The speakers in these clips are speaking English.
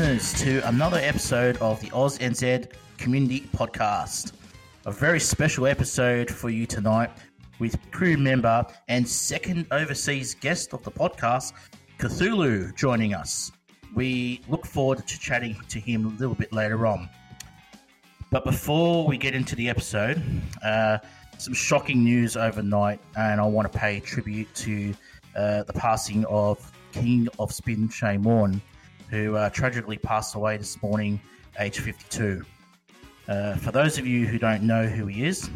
listeners to another episode of the Oz NZ Community Podcast. A very special episode for you tonight with crew member and second overseas guest of the podcast, Cthulhu, joining us. We look forward to chatting to him a little bit later on. But before we get into the episode, uh, some shocking news overnight, and I want to pay tribute to uh, the passing of King of Spin Shane Warne, who uh, tragically passed away this morning, age 52. Uh, for those of you who don't know who he is,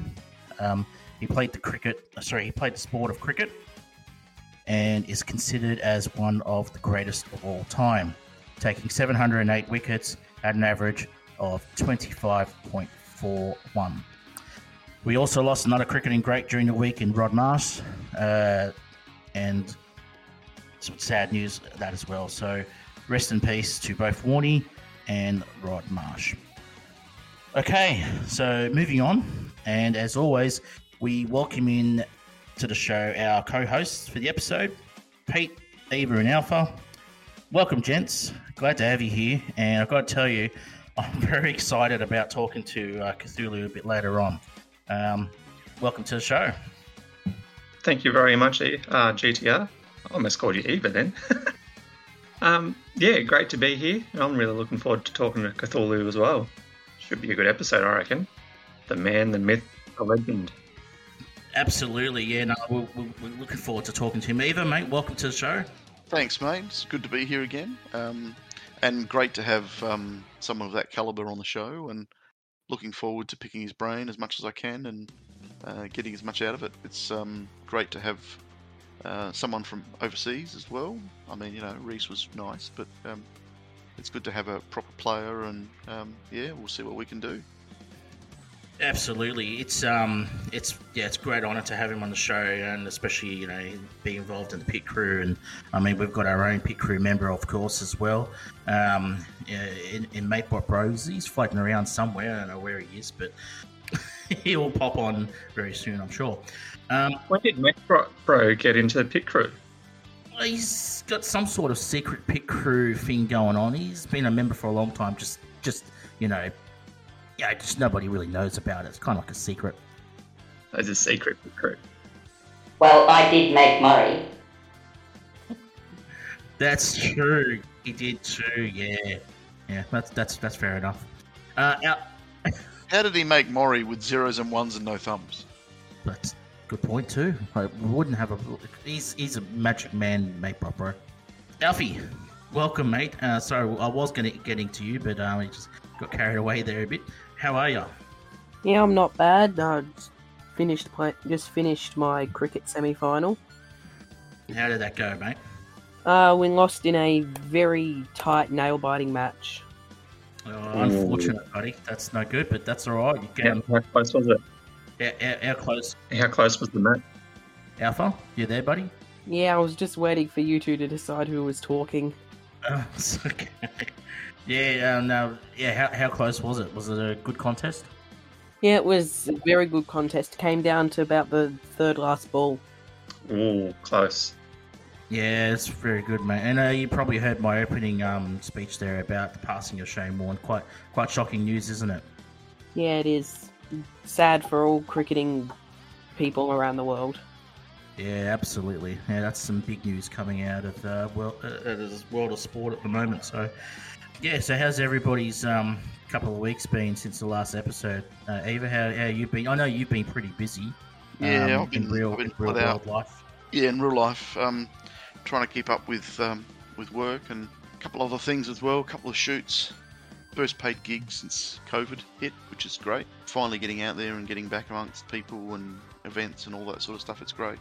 um, he played the cricket. uh, Sorry, he played the sport of cricket, and is considered as one of the greatest of all time, taking 708 wickets at an average of 25.41. We also lost another cricketing great during the week in Rod Marsh, uh, and some sad news that as well. So, rest in peace to both Warney and Rod Marsh. Okay, so moving on, and as always, we welcome in to the show our co-hosts for the episode, Pete, Eva, and Alpha. Welcome, gents. Glad to have you here, and I've got to tell you, I'm very excited about talking to uh, Cthulhu a bit later on. Um, welcome to the show. Thank you very much, uh, GTR. I almost called you Eva then. um, yeah, great to be here. and I'm really looking forward to talking to Cthulhu as well. Should be a good episode, I reckon. The man, the myth, the legend. Absolutely, yeah. No, we're, we're, we're looking forward to talking to him. Eva, mate, welcome to the show. Thanks, mate. It's good to be here again, um, and great to have um, someone of that caliber on the show. And looking forward to picking his brain as much as I can and uh, getting as much out of it. It's um, great to have uh, someone from overseas as well. I mean, you know, Reese was nice, but um, it's good to have a proper player. And um, yeah, we'll see what we can do. Absolutely, it's um, it's yeah, it's a great honour to have him on the show, and especially you know be involved in the pit crew. And I mean, we've got our own pit crew member, of course, as well. Um, in, in Matebot Bros, he's floating around somewhere. I don't know where he is, but he will pop on very soon, I'm sure. Um, When did Matt Bro, Bro get into the pit crew? he's got some sort of secret pit crew thing going on. He's been a member for a long time. Just, just you know, yeah, just nobody really knows about it. It's kind of like a secret. It's a secret pit crew. Well, I did make Murray. That's true. He did too. Yeah, yeah. That's that's that's fair enough. Uh, our, How did he make Maury with zeros and ones and no thumbs? that's a good point too. I wouldn't have a. He's he's a magic man, mate, bro. bro. Alfie, welcome, mate. Uh, sorry, I was gonna getting to you, but um, I just got carried away there a bit. How are you? Yeah, I'm not bad. I just finished play- just finished my cricket semi-final. How did that go, mate? Uh, we lost in a very tight nail-biting match. Oh, unfortunate, buddy. That's no good, but that's all right. You Yeah, get how close was it? Our, our, our close. How close was the match? Alpha, you there, buddy? Yeah, I was just waiting for you two to decide who was talking. Oh, okay. Yeah, um, no, yeah. How, how close was it? Was it a good contest? Yeah, it was a very good contest. Came down to about the third last ball. Ooh, close. Yeah, it's very good, mate. And uh, you probably heard my opening um, speech there about the passing of Shane Warne. Quite, quite shocking news, isn't it? Yeah, it is sad for all cricketing people around the world. Yeah, absolutely. Yeah, that's some big news coming out of uh, world, uh, uh, this world of sport at the moment. So, yeah. So, how's everybody's um, couple of weeks been since the last episode? Uh, Eva, how how you been? I know you've been pretty busy. Yeah, um, I've been- in real, I've been in real world life. Yeah, in real life, um, trying to keep up with um, with work and a couple of other things as well. A couple of shoots. First paid gig since COVID hit, which is great. Finally getting out there and getting back amongst people and events and all that sort of stuff. It's great.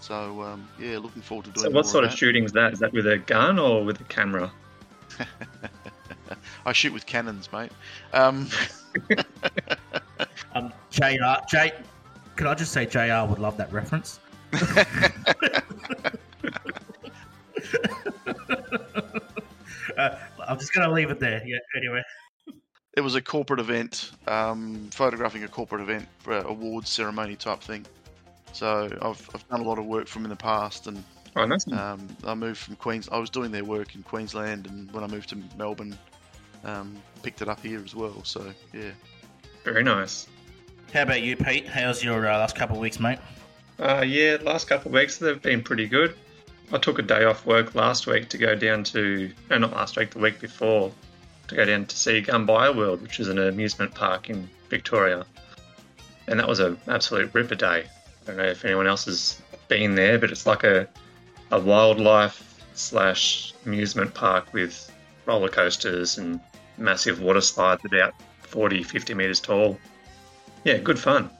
So um, yeah, looking forward to doing. So, more what sort of that. shooting is that? Is that with a gun or with a camera? I shoot with cannons, mate. Um, Um, JR, J, could I just say JR would love that reference? uh, I'm just going to leave it there. Yeah. Anyway. it was a corporate event, um, photographing a corporate event, uh, awards ceremony type thing. So I've, I've done a lot of work from in the past, and Oh, nice. Um, I moved from Queens. I was doing their work in Queensland, and when I moved to Melbourne, um, picked it up here as well. So yeah, Very nice. How about you, Pete? How's your uh, last couple of weeks, mate? Uh, yeah, last couple of weeks they've been pretty good. I took a day off work last week to go down to, no, not last week, the week before, to go down to see Gumbaya World, which is an amusement park in Victoria. And that was an absolute ripper day. I don't know if anyone else has been there, but it's like a, a wildlife slash amusement park with roller coasters and massive water slides about 40, 50 metres tall. Yeah, good fun.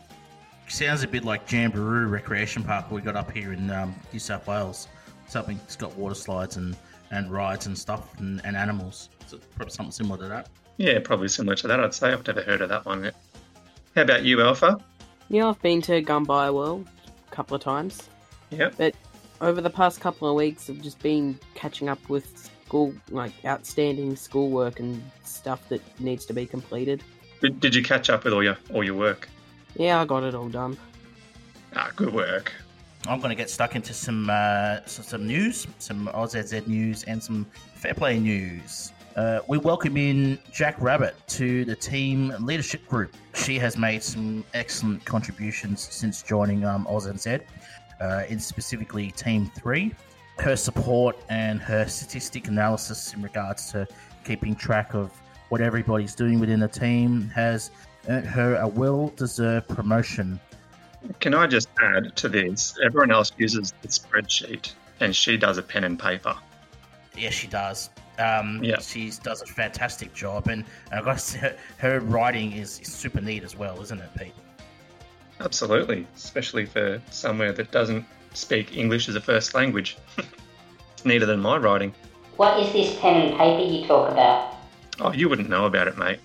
Sounds a bit like Jamberoo Recreation Park we got up here in um, New South Wales. Something that's got water slides and, and rides and stuff and, and animals. So probably something similar to that. Yeah, probably similar to that, I'd say. I've never heard of that one yet. How about you, Alpha? Yeah, I've been to Gumbaya World a couple of times. Yeah. But Over the past couple of weeks, I've just been catching up with school, like outstanding schoolwork and stuff that needs to be completed. Did, did you catch up with all your all your work? Yeah, I got it all done. Ah, good work. I'm going to get stuck into some uh, some news, some OZZ news, and some fair play news. Uh, we welcome in Jack Rabbit to the team leadership group. She has made some excellent contributions since joining um, OZZ, uh, in specifically Team 3. Her support and her statistic analysis in regards to keeping track of what everybody's doing within the team has earned her a well deserved promotion Can I just add to this? Everyone else uses the spreadsheet, and she does a pen and paper. Yes, she does. Um, Yeah. she does a fantastic job, and, and I've got to say, her, her writing is, is super neat as well, isn't it, Pete? Absolutely, especially for somewhere that doesn't speak English as a first language. it's neater than my writing. What is this pen and paper you talk about? Oh, you wouldn't know about it, mate.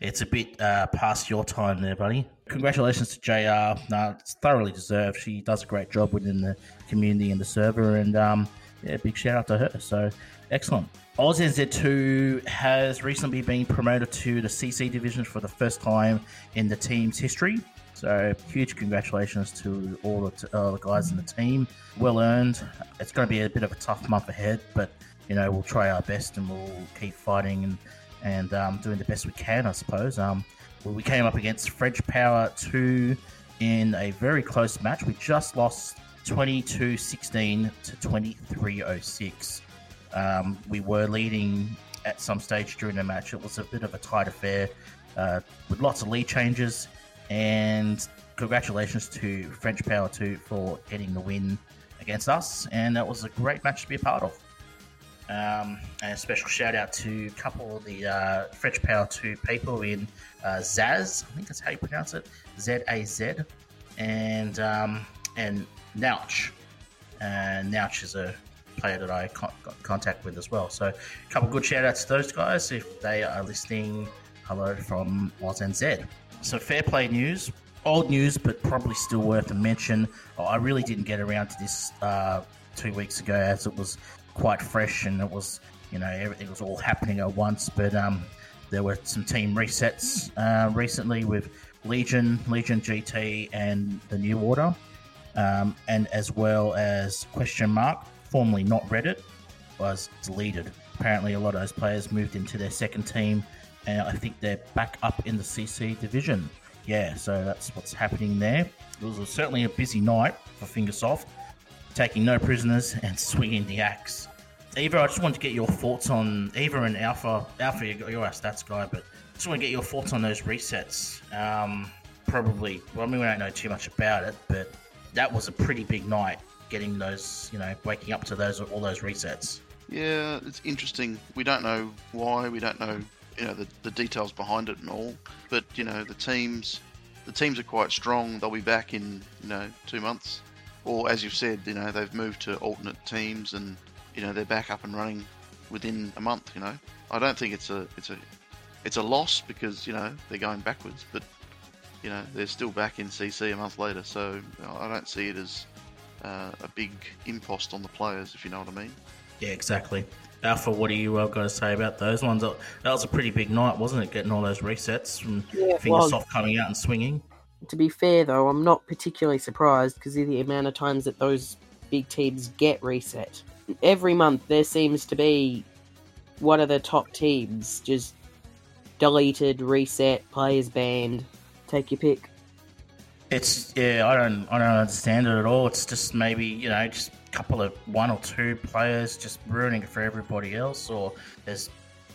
It's a bit uh, past your time there, buddy. Congratulations to JR. No, it's thoroughly deserved. She does a great job within the community and the server, and um, yeah, big shout out to her. So excellent. OzNZ2 has recently been promoted to the CC division for the first time in the team's history. So huge congratulations to all the, all the guys in the team. Well earned. It's going to be a bit of a tough month ahead, but you know we'll try our best and we'll keep fighting and and um, doing the best we can, I suppose. Um, we came up against French Power 2 in a very close match. We just lost 22 16 to 23 06. Um, we were leading at some stage during the match. It was a bit of a tight affair uh, with lots of lead changes. And congratulations to French Power 2 for getting the win against us. And that was a great match to be a part of. Um, and a special shout out to a couple of the uh, French Power 2 people in uh, Zaz, I think that's how you pronounce it, Z A Z, and um, and Nouch. And Nouch is a player that I con- got contact with as well. So, a couple good shout outs to those guys if they are listening. Hello from Oz and Z. So, fair play news. Old news, but probably still worth a mention. Oh, I really didn't get around to this uh, two weeks ago as it was quite fresh and it was you know everything was all happening at once but um there were some team resets uh, recently with legion legion gt and the new order um, and as well as question mark formerly not reddit was deleted. Apparently a lot of those players moved into their second team and i think they're back up in the cc division. Yeah so that's what's happening there. It was certainly a busy night for fingersoft taking no prisoners and swinging the axe. Eva, I just want to get your thoughts on Eva and Alpha. Alpha, you're our stats guy, but just want to get your thoughts on those resets. Um, probably, well, I mean, we don't know too much about it, but that was a pretty big night getting those, you know, waking up to those all those resets. Yeah, it's interesting. We don't know why. We don't know, you know, the, the details behind it and all. But you know, the teams, the teams are quite strong. They'll be back in you know two months, or as you've said, you know, they've moved to alternate teams and you know they're back up and running within a month. You know, I don't think it's a it's a it's a loss because you know they're going backwards, but you know they're still back in CC a month later. So I don't see it as uh, a big impost on the players, if you know what I mean. Yeah, exactly. Alpha, what do you uh, got to say about those ones? That was a pretty big night, wasn't it? Getting all those resets from Yeah, Fingersoft well- coming out and swinging. To be fair, though, I'm not particularly surprised because of the amount of times that those big teams get reset. Every month there seems to be one of the top teams just deleted, reset, players banned. Take your pick. It's yeah, I don't I don't understand it at all. It's just maybe you know just a couple of one or two players just ruining it for everybody else, or there's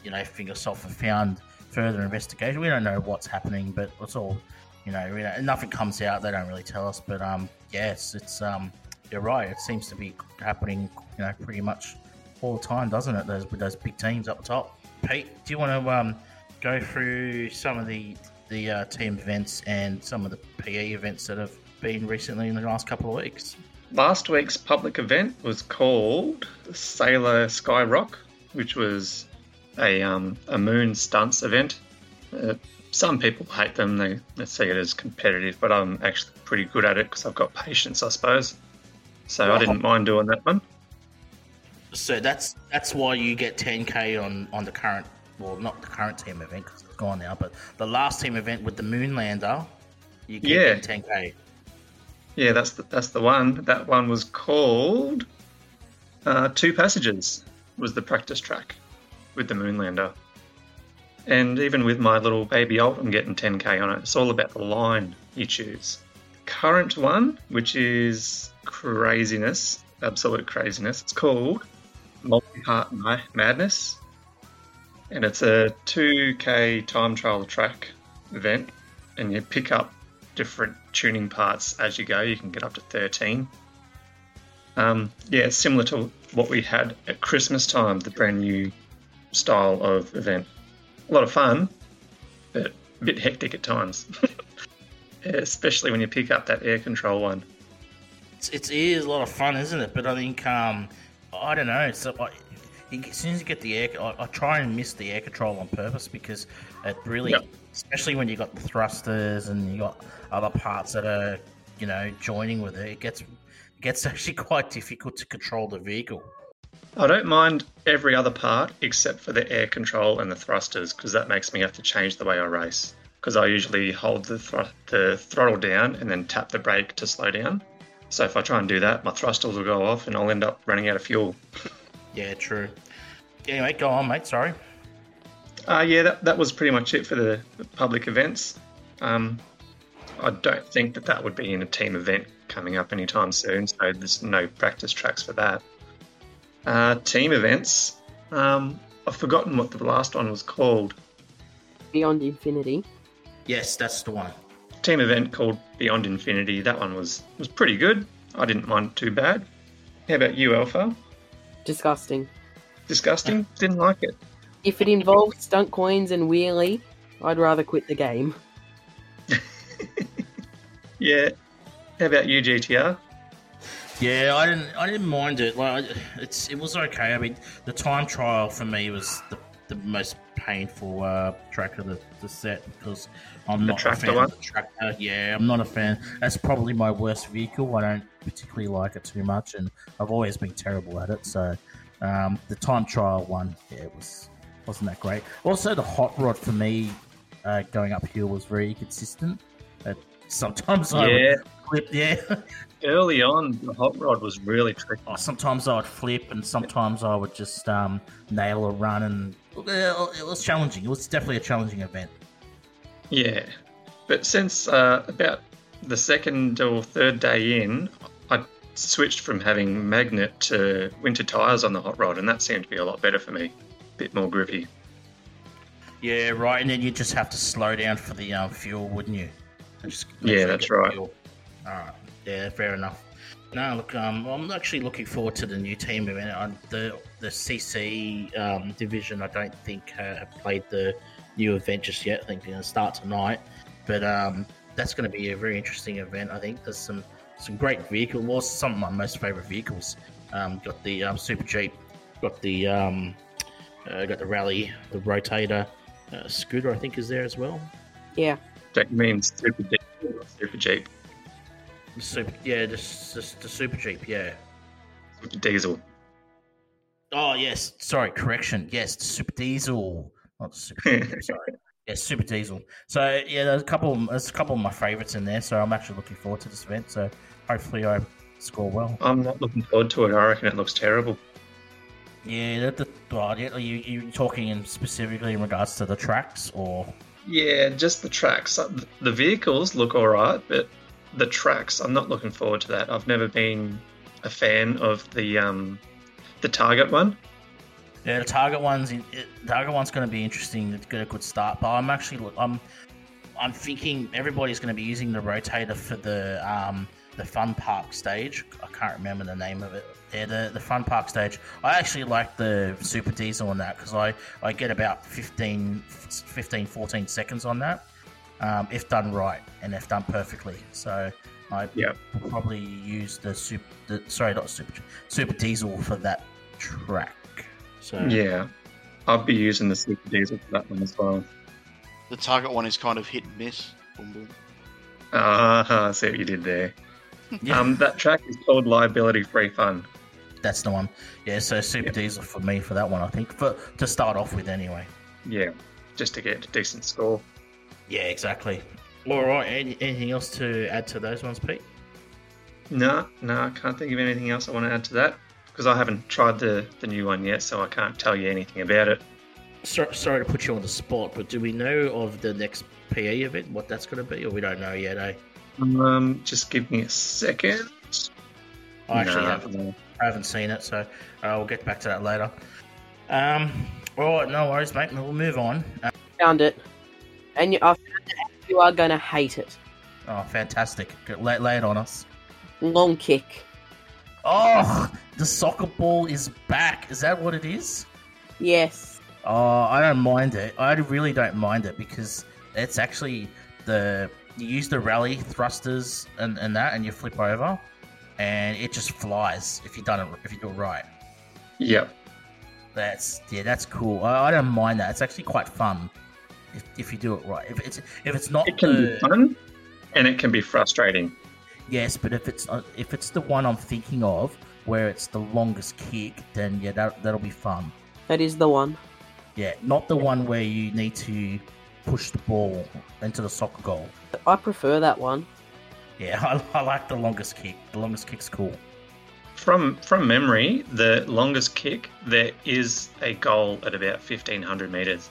you know Fingersoft have found further investigation. We don't know what's happening, but it's all you know. We don't, nothing comes out. They don't really tell us, but um, yes, it's um, you're right. It seems to be happening, you know, pretty much all the time, doesn't it? Those with those big teams up top. Pete, do you want to um go through some of the the uh, team events and some of the PE events that have been recently in the last couple of weeks. Last week's public event was called Sailor Skyrock, which was a, um, a moon stunts event. Uh, some people hate them, they, they see it as competitive, but I'm actually pretty good at it because I've got patience, I suppose. So I didn't mind doing that one. So that's that's why you get 10k on on the current well, not the current team event because it's gone now, but the last team event with the Moonlander, you get Yeah. 10k. Yeah, that's the, that's the one. That one was called uh, Two Passages. Was the practice track with the Moonlander, and even with my little baby Alt, I'm getting 10k on it. It's all about the line you choose. Current one, which is craziness, absolute craziness. It's called Multi-Part Ma- Madness, and it's a 2k time trial track event, and you pick up different tuning parts as you go. You can get up to 13. Um, yeah, similar to what we had at Christmas time, the brand new style of event. A lot of fun, but a bit hectic at times. Especially when you pick up that air control one. It's, it's it is a lot of fun, isn't it? But I think um, I don't know. It's like, you- as soon as you get the air, I, I try and miss the air control on purpose because it really, Yep. especially when you've got the thrusters and you got other parts that are you know joining with it, it gets it gets actually quite difficult to control the vehicle. I don't mind every other part except for the air control and the thrusters because that makes me have to change the way I race. Because I usually hold the, thr- the throttle down and then tap the brake to slow down. So if I try and do that, my thrusters will go off and I'll end up running out of fuel. Yeah, true. Anyway, go on, mate. Sorry. Uh, yeah, that, that was pretty much it for the, public events. Um, I don't think that that would be in a team event coming up anytime soon, so there's no practice tracks for that. Uh, team events. Um, I've forgotten what the last one was called. Beyond Infinity. Yes, that's the one. Team event called Beyond Infinity. That one was was pretty good. I didn't mind it too bad. How about you, Alpha? Disgusting. Disgusting? Didn't like it. If it involves stunt coins and wheelie, I'd rather quit the game. Yeah. How about you, GTR? Yeah, I didn't. I didn't mind it. Like, it's it was okay. I mean, the time trial for me was the, the most painful uh, track of the, the set because I'm The not a fan one? of the tractor. Yeah, I'm not a fan. That's probably my worst vehicle. I don't particularly like it too much, and I've always been terrible at it. So um, the time trial one, yeah, it was wasn't that great. Also, the hot rod for me uh, going uphill was very consistent. Uh, sometimes I Yeah. would flip. Yeah. Early on, the hot rod was really tricky. Oh, sometimes I would flip, and sometimes I would just um, nail a run, and it was challenging. It was definitely a challenging event. Yeah, but since uh, about the second or third day in, I switched from having magnet to winter tyres on the hot rod, and that seemed to be a lot better for me. A bit more grippy. Yeah, right. And then you just have to slow down for the um, fuel, wouldn't you? And just Yeah, that's right. All right. Yeah, fair enough. No, look, um, I'm actually looking forward to the new team event. Uh, the the CC um, division, I don't think uh, have played the new event just yet. I think they're going to start tonight, but um, that's going to be a very interesting event. I think there's some some great vehicles. Well, some of my most favorite vehicles. Um, got the um, Super Jeep, got the um, uh, got the Rally, the Rotator, uh, Scooter. I think is there as well. Yeah. Don't you mean super Jeep? or Super Jeep, super, yeah, the, the, the Super Jeep, yeah. super diesel. Oh yes, sorry, correction. Yes, the Super Diesel, not Super. Jeep, sorry, yes, Super Diesel. So yeah, there's a couple. There's a couple of my favorites in there. So I'm actually looking forward to this event. So hopefully I score well. I'm not looking forward to it. I reckon it looks terrible. Yeah, that the well, yeah, are you you talking in specifically in regards to the tracks or? Yeah, just the tracks. Uh, The vehicles look alright, but the tracks, I'm not looking forward to that. I've never been a fan of the um, the Target one. Yeah, the target one's in, it, target one's going to be interesting. It's got a good start, but I'm actually I'm I'm thinking everybody's going to be using the rotator for the um the fun park stage. I can't remember the name of it. Yeah, the the fun park stage. I actually like the super diesel on that because I I get about 15, 15 14 seconds on that um, if done right and if done perfectly. So I Yeah. will probably use the super the, sorry not super super diesel for that track. So Yeah, I'll be using the Super Diesel for that one as well. The target one is kind of hit and miss. Boom, boom. Ah, I see what you did there. Yeah. Um, that track is called Liability Free Fun. That's the one. Yeah, so Super Yeah. Diesel for me for that one, I think. For to start off with, anyway. Yeah, just to get a decent score. Yeah, exactly. All right. Any, anything else to add to those ones, Pete? No, no, I can't think of anything else I want to add to that because I haven't tried the, the new one yet, so I can't tell you anything about it. So, sorry to put you on the spot, but do we know of the next PE event, what that's going to be, or we don't know yet? Eh? Um, just give me a second. I actually Nah, haven't, no. I haven't seen it, so uh, we'll get back to that later. Um. All right, no worries, mate. We'll move on. Uh, Found it. And you, I found it, you are going to hate it. oh, fantastic! Lay, lay it on us. Long kick. Oh, the soccer ball is back. Is that what it is? Yes. Oh, I don't mind it. I really don't mind it because it's actually the you use the rally thrusters and, and that, and you flip over, and it just flies if you done it if you do it right. Yep. That's yeah, that's cool. I, I don't mind that. It's actually quite fun if, if you do it right. If it's if it's not It can the be fun and it can be frustrating. yes, but if it's if it's the one I'm thinking of where it's the longest kick, then yeah, that that'll be fun. That is the one. Yeah, not the one where you need to push the ball into the soccer goal. I prefer that one. Yeah, I, I like the longest kick. The longest kick's cool. From from memory, the longest kick there is a goal at about fifteen hundred meters.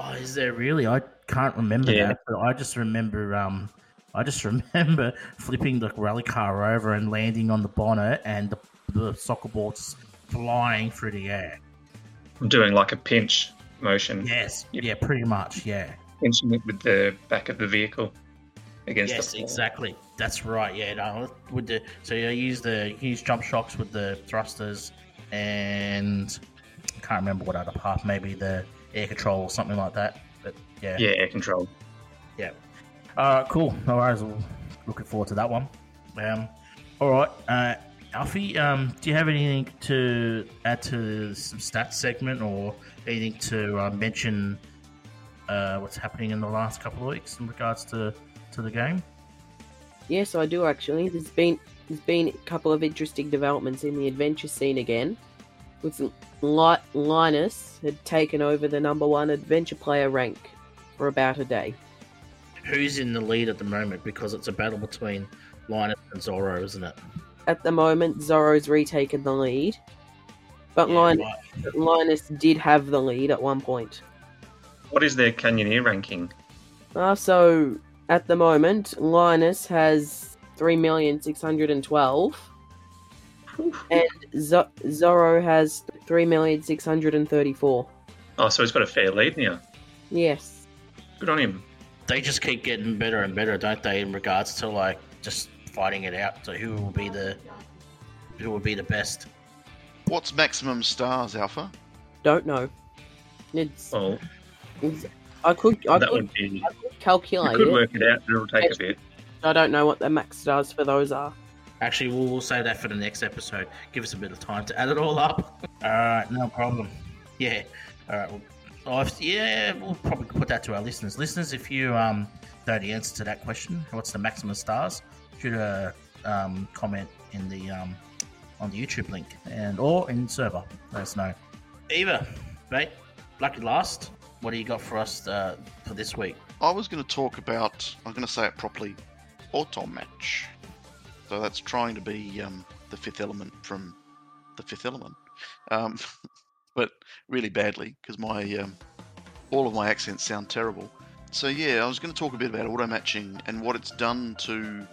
Oh, is there really? I can't remember Yeah. that, but I just remember um I just remember flipping the rally car over and landing on the bonnet and the, the soccer ball just flying through the air. I'm doing like a pinch motion, Yes, Yep. yeah, pretty much, yeah. pinching it with the back of the vehicle against Yes, exactly. That's right. Yeah, no, with the so you use the use jump shocks with the thrusters, and I can't remember what other part. Maybe the air control or something like that. But yeah, Yeah, air control. yeah. Uh, cool. No worries. Looking forward to that one. Um, all right, uh, Alfie. Um, do you have anything to add to some stats segment or anything to uh, mention? Uh, what's happening in the last couple of weeks in regards to to the game? Yes, I do actually. There's been there's been a couple of interesting developments in the adventure scene again. With Li- Linus had taken over the number one adventure player rank for about a day. Who's in the lead at the moment? Because it's a battle between Linus and Zorro, isn't it? At the moment, Zorro's retaken the lead, but Yeah, Lin- right. Linus did have the lead at one point. What is their Canyoneer ranking? Uh, so at the moment, Linus has three million six hundred and twelve, and Z- Zorro has three million six hundred and thirty-four. Oh, so he's got a fair lead now. Yes, Good on him. They just keep getting better and better, don't they? In regards to like just fighting it out. So who will be the who will be the best? What's maximum stars, Alpha? don't know. It's, oh. Well, it's I could I that could, would be. I could You calculate could it. work it out, but it'll take a bit. I don't know what the max stars for those are. Actually, we'll, we'll save that for the next episode. Give us a bit of time to add it all up. all right, no problem. Yeah. All right. Well, oh, if- yeah, we'll probably put that to our listeners. Listeners, if you um know the answer to that question, what's the maximum stars? Shoot a um, comment in the um on the YouTube link and or in server. Let us know. Eva, mate, lucky last. What do you got for us uh, for this week? I was going to talk about, I'm going to say it properly, auto match. So that's trying to be um, the fifth element from the fifth element, um, but really badly because my um, all of my accents sound terrible. So yeah, I was going to talk a bit about auto matching and what it's done to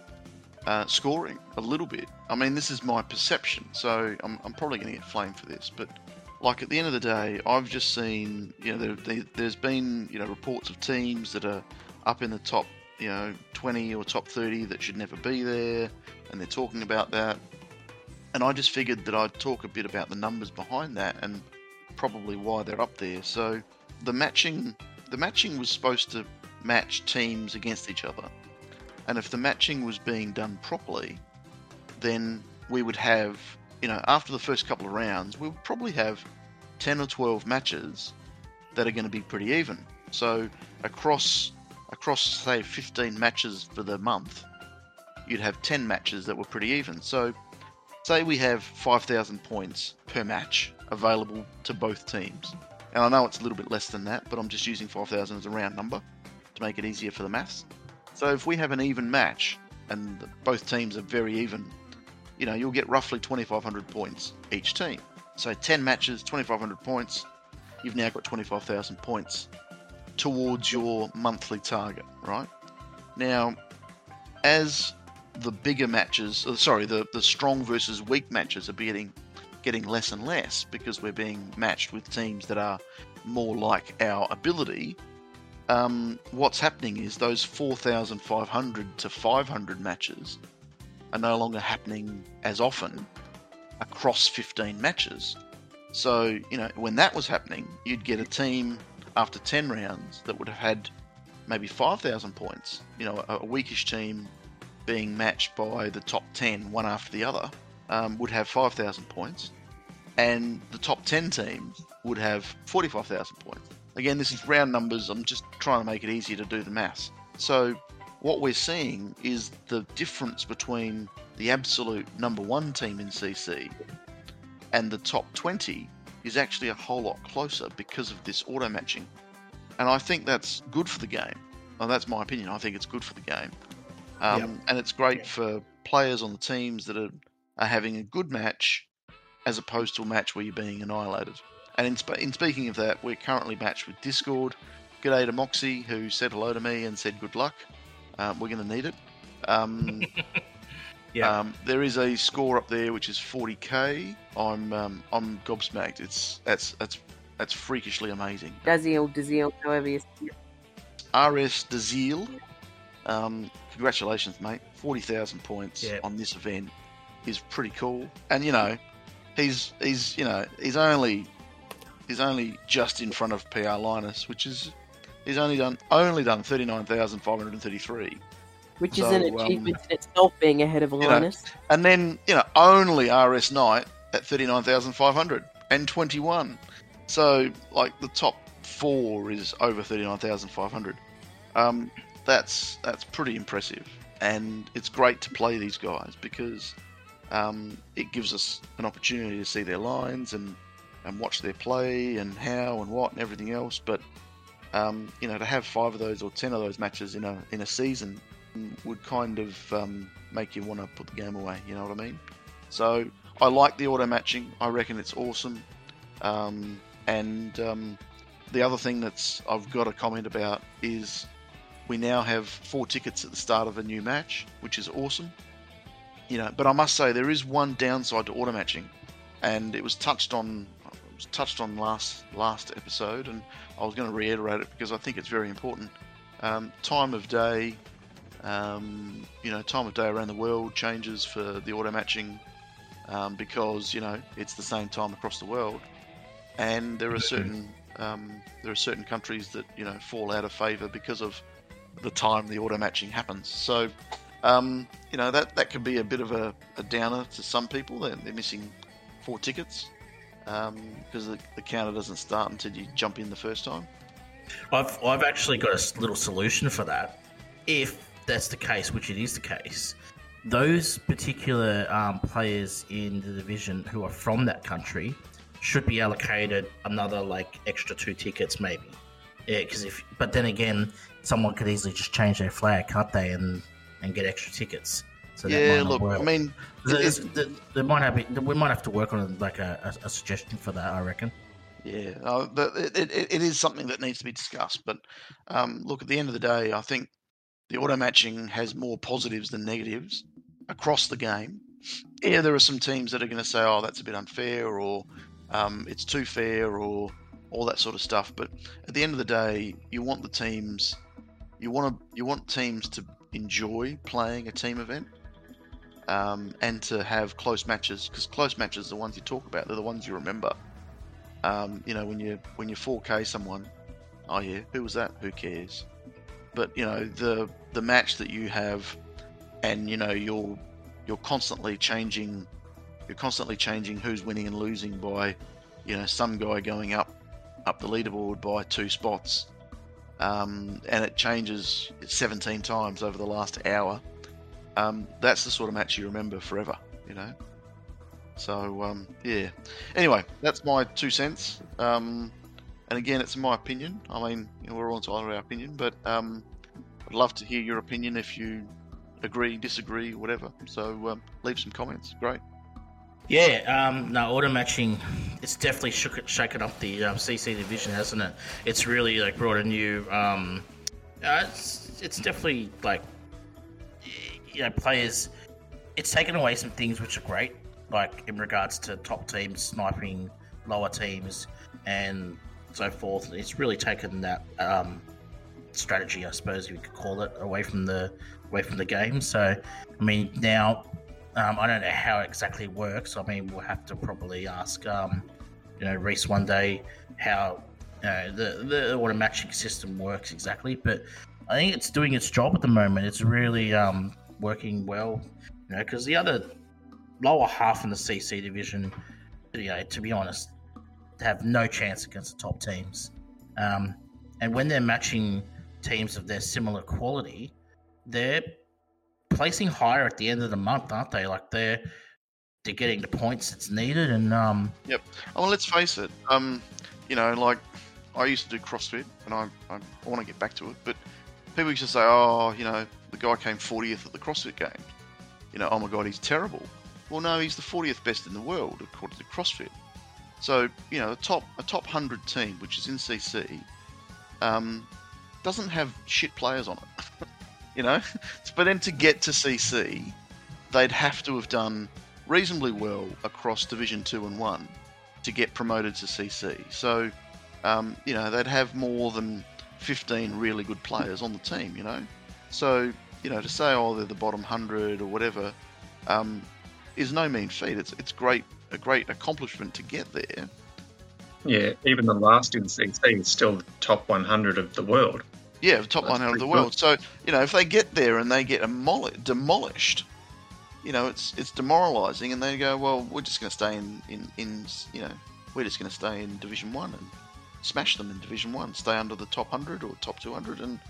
uh, scoring a little bit. I mean, this is my perception, so I'm, I'm probably going to get flamed for this, but like at the end of the day, I've just seen you know there, there, there's been you know reports of teams that are up in the top you know 20 or top 30 that should never be there, and they're talking about that. And I just figured that I'd talk a bit about the numbers behind that and probably why they're up there. So the matching the matching was supposed to match teams against each other. And if the matching was being done properly, then we would have, you know, after the first couple of rounds, we'll probably have 10 or 12 matches that are going to be pretty even. So across across say 15 matches for the month, you'd have 10 matches that were pretty even. So say we have 5,000 points per match available to both teams. And I know it's a little bit less than that, but I'm just using 5,000 as a round number to make it easier for the maths. So if we have an even match and both teams are very even, you know, you'll get roughly 2,500 points each team. So 10 matches, 2,500 points. You've now got 25,000 points towards your monthly target, right? Now, as the bigger matches, uh, sorry, the, the strong versus weak matches are getting getting less and less because we're being matched with teams that are more like our ability. Um, what's happening is those 4,500 to 500 matches are no longer happening as often across 15 matches. So, you know, when that was happening, you'd get a team after 10 rounds that would have had maybe 5,000 points. You know, a, weakish team being matched by the top 10, one after the other, um, would have 5,000 points, and the top 10 teams would have 45,000 points. Again, this is round numbers, I'm just trying to make it easier to do the maths. So, what we're seeing is the difference between the absolute number one team in CC and the top 20 is actually a whole lot closer because of this auto matching. And I think that's good for the game. Well, that's my opinion. I think it's good for the game. Um, Yep. And it's great for players on the teams that are, are having a good match as opposed to a match where you're being annihilated. And in, sp- in speaking of that, we're currently matched with Discord. G'day to Moxie, who said hello to me and said good luck. Um, we're going to need it. Um, Yeah. um, there is a score up there which is 40k. I'm um, I'm gobsmacked. It's that's that's that's freakishly amazing. Daziel, Daziel, however you say it. RS Dazil, um, congratulations, mate. 40,000 points Yeah. on this event is pretty cool. And you know, he's he's you know he's only he's only just in front of PR Linus, which is he's only done only done 39,533. Which is So, an um, achievement in itself being ahead of know, Linus. And then, you know, only RS Knight at 39,521. So, like, the top four is over 39,500. Um, that's that's pretty impressive. And it's great to play these guys because um, it gives us an opportunity to see their lines and, and watch their play and how and what and everything else. But, um, you know, to have five of those or ten of those matches in a, in a season would kind of um, make you want to put the game away. You know what I mean? So I like the auto matching. I reckon it's awesome. Um, and um, the other thing that's I've got to comment about is we now have four tickets at the start of a new match, which is awesome. You know, but I must say there is one downside to auto matching, and it was touched on. Was touched on last last episode, and I was going to reiterate it because I think it's very important. Um, time of day, um, you know, time of day around the world changes for the auto matching um, because you know it's the same time across the world, and there are certain um, there are certain countries that you know fall out of favour because of the time the auto matching happens. So, um, you know that that could be a bit of a, a downer to some people. They're, they're missing four tickets because the, the counter doesn't start until you jump in the first time. I've, I've actually got a little solution for that. If that's the case, which it is the case, those particular um, players in the division who are from that country should be allocated another like extra two tickets, maybe. Yeah, because if but then again, someone could easily just change their flag, can't they, and and get extra tickets. So yeah, look, work. I mean, there- there might have we might have to work on like a, a, a suggestion for that. I reckon. Yeah, uh, but it, it, it is something that needs to be discussed. But um, look, at the end of the day, I think the auto matching has more positives than negatives across the game. Yeah, there are some teams that are going to say, "Oh, that's a bit unfair," or um, "It's too fair," or all that sort of stuff. But at the end of the day, you want the teams, you want to, you want teams to enjoy playing a team event. Um, and to have close matches because close matches are the ones you talk about. They're the ones you remember. Um, you know, when you when you 4K someone, oh yeah, who was that? Who cares? But you know, the the match that you have, and you know, you're you're constantly changing, you're constantly changing who's winning and losing by, you know, some guy going up up the leaderboard by two spots, um, and it changes 17 times over the last hour. Um, that's the sort of match you remember forever. You know. So um, yeah. Anyway, that's my two cents. Um, and again, it's my opinion. I mean, you know, we're all entitled to our opinion, but um, I'd love to hear your opinion if you agree, disagree, whatever. So um, leave some comments. Great. Yeah, um, no, auto matching. It's definitely shook shaken up the um, CC division, hasn't it? It's really like brought a new. Um, uh, it's it's definitely like you know players. It's taken away some things which are great, like in regards to top teams sniping lower teams and so forth. It's really taken that um, strategy, I suppose you could call it, away from the away from the game. So, I mean, now um, I don't know how it exactly works. I mean, we'll have to probably ask, um, you know, Reese one day how you know, the the auto matching system works exactly. But I think it's doing its job at the moment. It's really um, working well, you know, because the other lower half in the CC division, you know, to be honest, have no chance against the top teams. Um, and when they're matching teams of their similar quality, they're placing higher at the end of the month, aren't they? Like they're they're getting the points that's needed, and um, Yep. Well, let's face it. Um, you know, like I used to do CrossFit, and I, I want to get back to it. But people used to say, "Oh, you know, the guy came 40th at the CrossFit Games." You know, oh my God, he's terrible. Well, no, he's the 40th best in the world according to CrossFit. So, you know, a top a top 100 team, which is in CC, um, doesn't have shit players on it. you know, for them to get to CC, they'd have to have done reasonably well across Division Two and One to get promoted to CC. So, um, you know, they'd have more than 15 really good players on the team. You know, so you know to say oh they're the bottom hundred or whatever um, is no mean feat. It's it's great a great accomplishment to get there. Yeah, even the last in CC is still the top 100 of the world. Yeah, the top That's 100 of the world. So you know, if they get there and they get emol- demolished, you know, it's it's demoralising, and they go, well, we're just going to stay in, in in you know, we're just going to stay in Division One and smash them in Division One, stay under the top 100 or top 200, and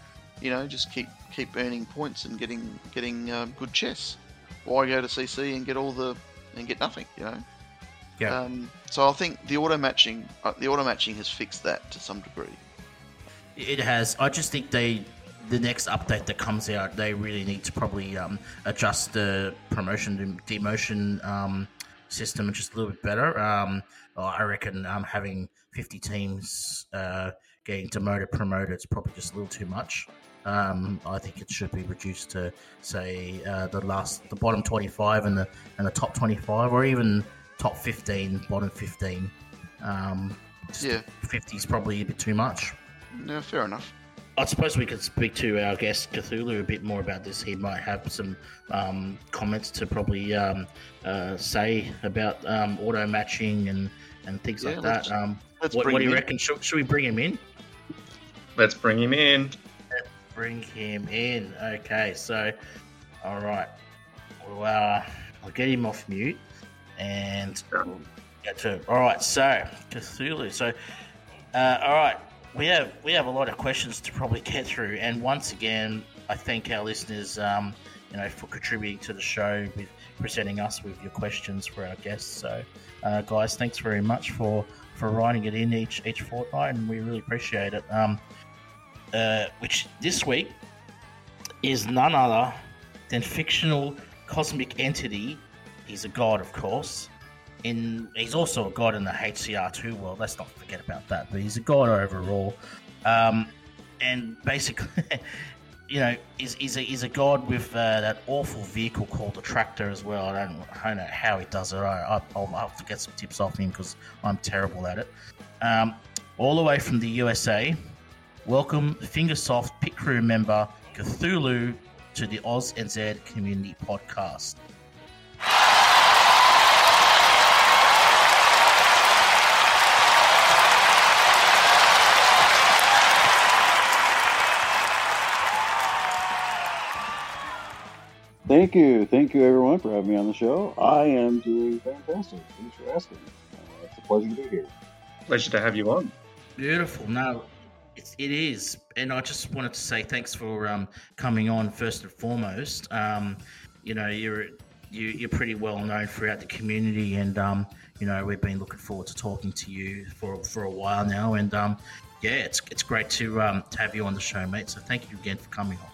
you know, just keep keep earning points and getting getting um, good chess. Why go to CC and get all the and get nothing? You know. Yeah. Um, so I think the auto matching, uh, the auto matching has fixed that to some degree. It has. I just think they, the next update that comes out, they really need to probably um, adjust the promotion and demotion um, system just a little bit better. Um, I reckon um, having 50 teams uh, getting demoted, promoted, is probably just a little too much. Um, I think it should be reduced to say uh, the last, the bottom 25 and the and the top 25, or even top 15, bottom 15. Um, Yeah. 50 is probably a bit too much. No, fair enough. I suppose we could speak to our guest Cthulhu a bit more about this. He might have some um, comments to probably um, uh, say about um, auto matching and, and things Yeah, like let's- that. Um, let's what, bring what do you in. reckon? Should, should we bring him in? Let's bring him in. Bring him in. Okay, so all right, well, uh, I'll get him off mute and get to. All right, so Cthulhu. So, uh, all right, we have we have a lot of questions to probably get through, and once again, I thank our listeners, um, you know, for contributing to the show with presenting us with your questions for our guests. So, uh, guys, thanks very much for for writing it in each each fortnight, and we really appreciate it. Um, uh, which this week is none other than fictional cosmic entity. He's a god, of course. In he's also a god in the HCR2 world. Let's not forget about that. But he's a god overall. Um, and basically, you know, is is a, is a god with uh, that awful vehicle called a tractor as well. I don't, I don't know how he does it. I, I, will have to get some tips off him because I'm terrible at it. Um, all the way from the USA, welcome Fingersoft pit crew member Cthulhu to the Oz and NZ Community Podcast. Thank you. Thank you, everyone, for having me on the show. I am doing fantastic. Thanks for asking. Uh, it's a pleasure to be here. Pleasure to have you on. Beautiful. No, it's, it is. And I just wanted to say thanks for um, coming on first and foremost. Um, you know, you're you, you're pretty well known throughout the community, and um, you know we've been looking forward to talking to you for for a while now. And um, yeah, it's it's great to um, to have you on the show, mate. So thank you again for coming on.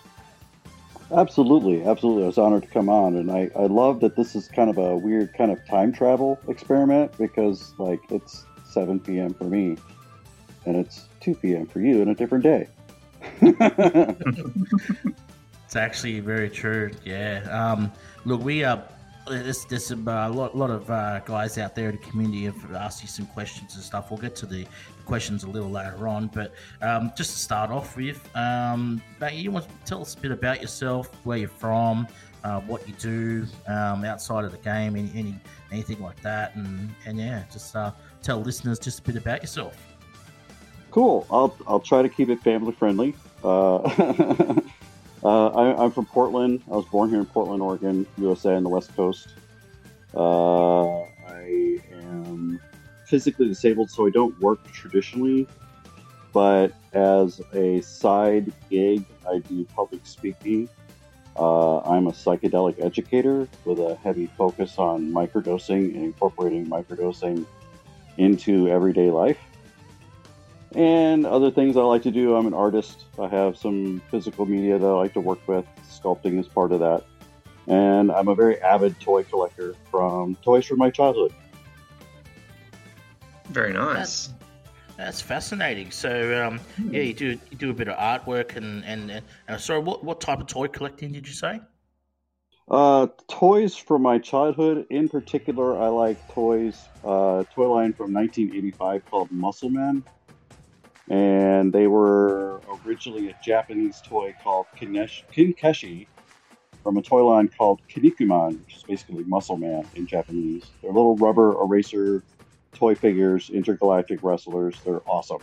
Absolutely, absolutely. I was honored to come on, and I, I love that this is kind of a weird kind of time travel experiment because like it's 7 p.m. for me, and it's 2 p.m. for you in a different day. it's actually very true. Yeah. Um, look, we are. There's, there's a lot, lot of uh, guys out there in the community have asked you some questions and stuff. We'll get to the questions a little later on, but um, just to start off with, um, you want to tell us a bit about yourself, where you're from, uh, what you do um, outside of the game, any, any, anything like that, and and yeah, just uh, tell listeners just a bit about yourself. Cool. I'll I'll try to keep it family friendly. Uh, uh, I, am from Portland. I was born here in Portland, Oregon, USA, on the West Coast. Uh, I am physically disabled, so I don't work traditionally. But as a side gig, I do public speaking. Uh, I'm a psychedelic educator with a heavy focus on microdosing and incorporating microdosing into everyday life. And other things I like to do, I'm an artist. I have some physical media that I like to work with. Sculpting is part of that. And I'm a very avid toy collector from toys from my childhood. Very nice. That's, that's fascinating. So, um, yeah, you do you do a bit of artwork and and, and uh, sorry, what what type of toy collecting did you say? Uh, toys from my childhood. In particular, I like toys. Uh, toy line from 1985 called Muscle Man and they were originally a Japanese toy called Kinesh- Kinkeshi from a toy line called Kinnikuman, which is basically Muscle Man in Japanese. They're little rubber eraser toy figures, intergalactic wrestlers. They're awesome.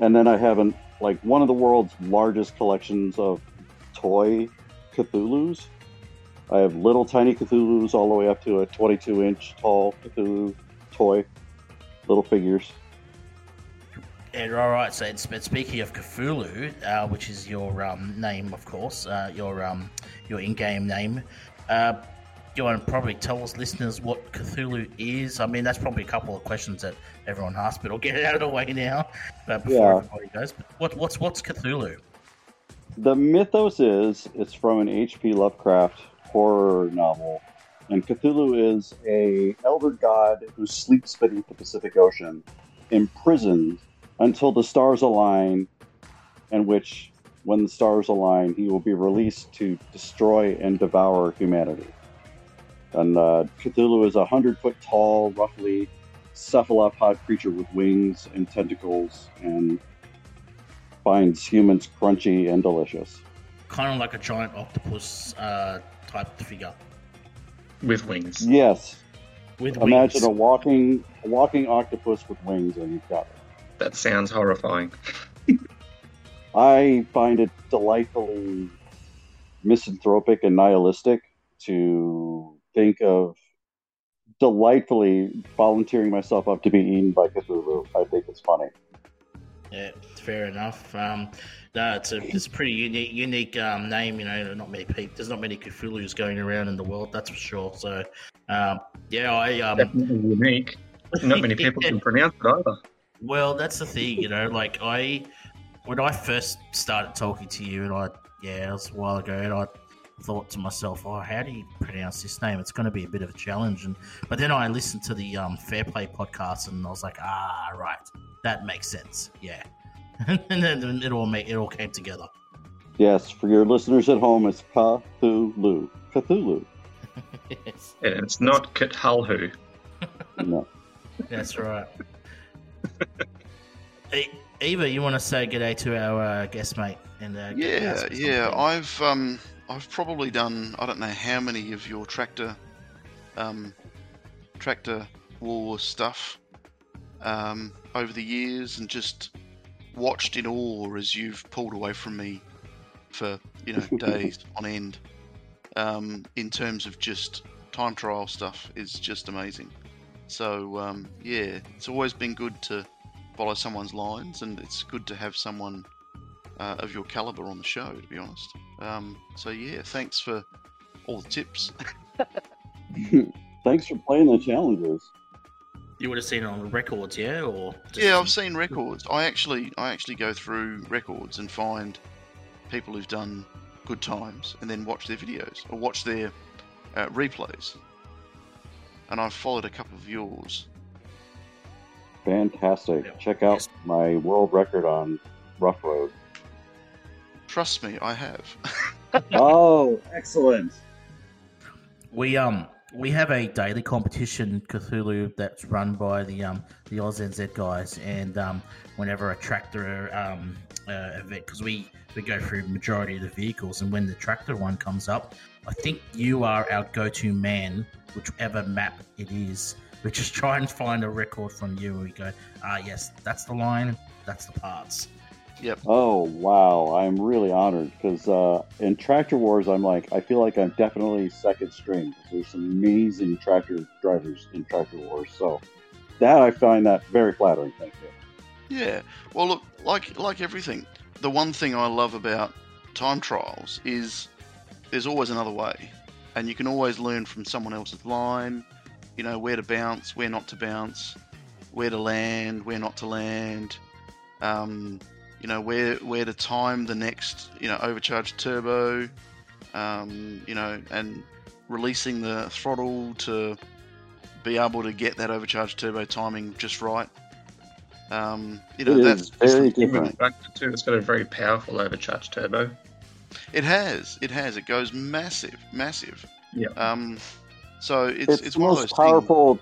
And then I have an, like one of the world's largest collections of toy Cthulhu's. I have little tiny Cthulhu's all the way up to a 22 inch tall Cthulhu toy, little figures. Yeah, all right. So, it's, but speaking of Cthulhu, uh, which is your um, name, of course, uh, your um, your in-game name, uh, you want to probably tell us listeners what Cthulhu is? I mean, that's probably a couple of questions that everyone asks, but I'll get it out of the way now uh, before yeah. everybody goes. But what, what's what's Cthulhu? The mythos is it's from an H.P. Lovecraft horror novel, and Cthulhu is a elder god who sleeps beneath the Pacific Ocean, imprisoned until the stars align, and which, when the stars align, he will be released to destroy and devour humanity. And uh, Cthulhu is a hundred foot tall, roughly cephalopod creature with wings and tentacles, and finds humans crunchy and delicious. Kind of like a giant octopus uh, type figure with wings. Yes. With Imagine wings. a walking, a walking octopus with wings, and you've got it. That sounds horrifying. I find it delightfully misanthropic and nihilistic to think of delightfully volunteering myself up to be eaten by Cthulhu. I think it's funny. Yeah, fair enough. Um, no, it's a it's a pretty unique unique um, name. You know, not many people. There's not many Cthulhu's going around in the world. That's for sure. So, um, yeah, I um, definitely unique. Not many people can pronounce it either. Well, that's the thing, you know. Like I, when I first started talking to you, and I, yeah, it was a while ago, and I, thought to myself, "Oh, how do you pronounce this name? It's going to be a bit of a challenge." And but then I listened to the um, Fair Play podcast, and I was like, "Ah, right, that makes sense." Yeah, and then it all made, it all came together. Yes, for your listeners at home, it's Cthulhu. Cthulhu. yes, And it's not Cthulhu. No. that's right. E- Eva, you want to say good day to our uh, guest mate? And uh, Yeah, yeah. I've um, I've probably done I don't know how many of your tractor, um, tractor war stuff, um, over the years, and just watched in awe as you've pulled away from me for you know days on end. Um, in terms of just time trial stuff, is just amazing. So um, yeah, it's always been good to follow someone's lines, and it's good to have someone uh, of your caliber on the show, to be honest. Um, so yeah, thanks for all the tips. Thanks for playing the challenges. You would have seen it on the records, yeah, or just yeah, I've seen records. I actually, I actually go through records and find people who've done good times, and then watch their videos or watch their uh, replays. And I've followed a couple of yours. Fantastic. Check out my world record on Rough Road. Trust me, I have. oh, excellent. We um we have a daily competition Cthulhu that's run by the um the OzNZ guys, and um whenever a tractor um uh, event because we we go through majority of the vehicles, and when the tractor one comes up, I think you are our go-to man, whichever map it is. We just try and find a record from you, and we go, ah yes, that's the line, that's the parts. Yep. Oh, wow. I'm really honored because uh, in Tractor Wars, I'm like, I feel like I'm definitely second string. There's some amazing tractor drivers in Tractor Wars. So that I find that very flattering. Thank you. Yeah. Well, look, like like everything, the one thing I love about time trials is there's always another way, and you can always learn from someone else's line. You know where to bounce, where not to bounce, where to land, where not to land. Um, you know where where to time the next you know overcharged turbo. Um, you know and releasing the throttle to be able to get that overcharged turbo timing just right. Um, you know It that's very different. Too, it's got a very powerful overcharged turbo. It has. It has. It goes massive, massive. Yeah. Um, so it's It's, it's, the one of most those powerful.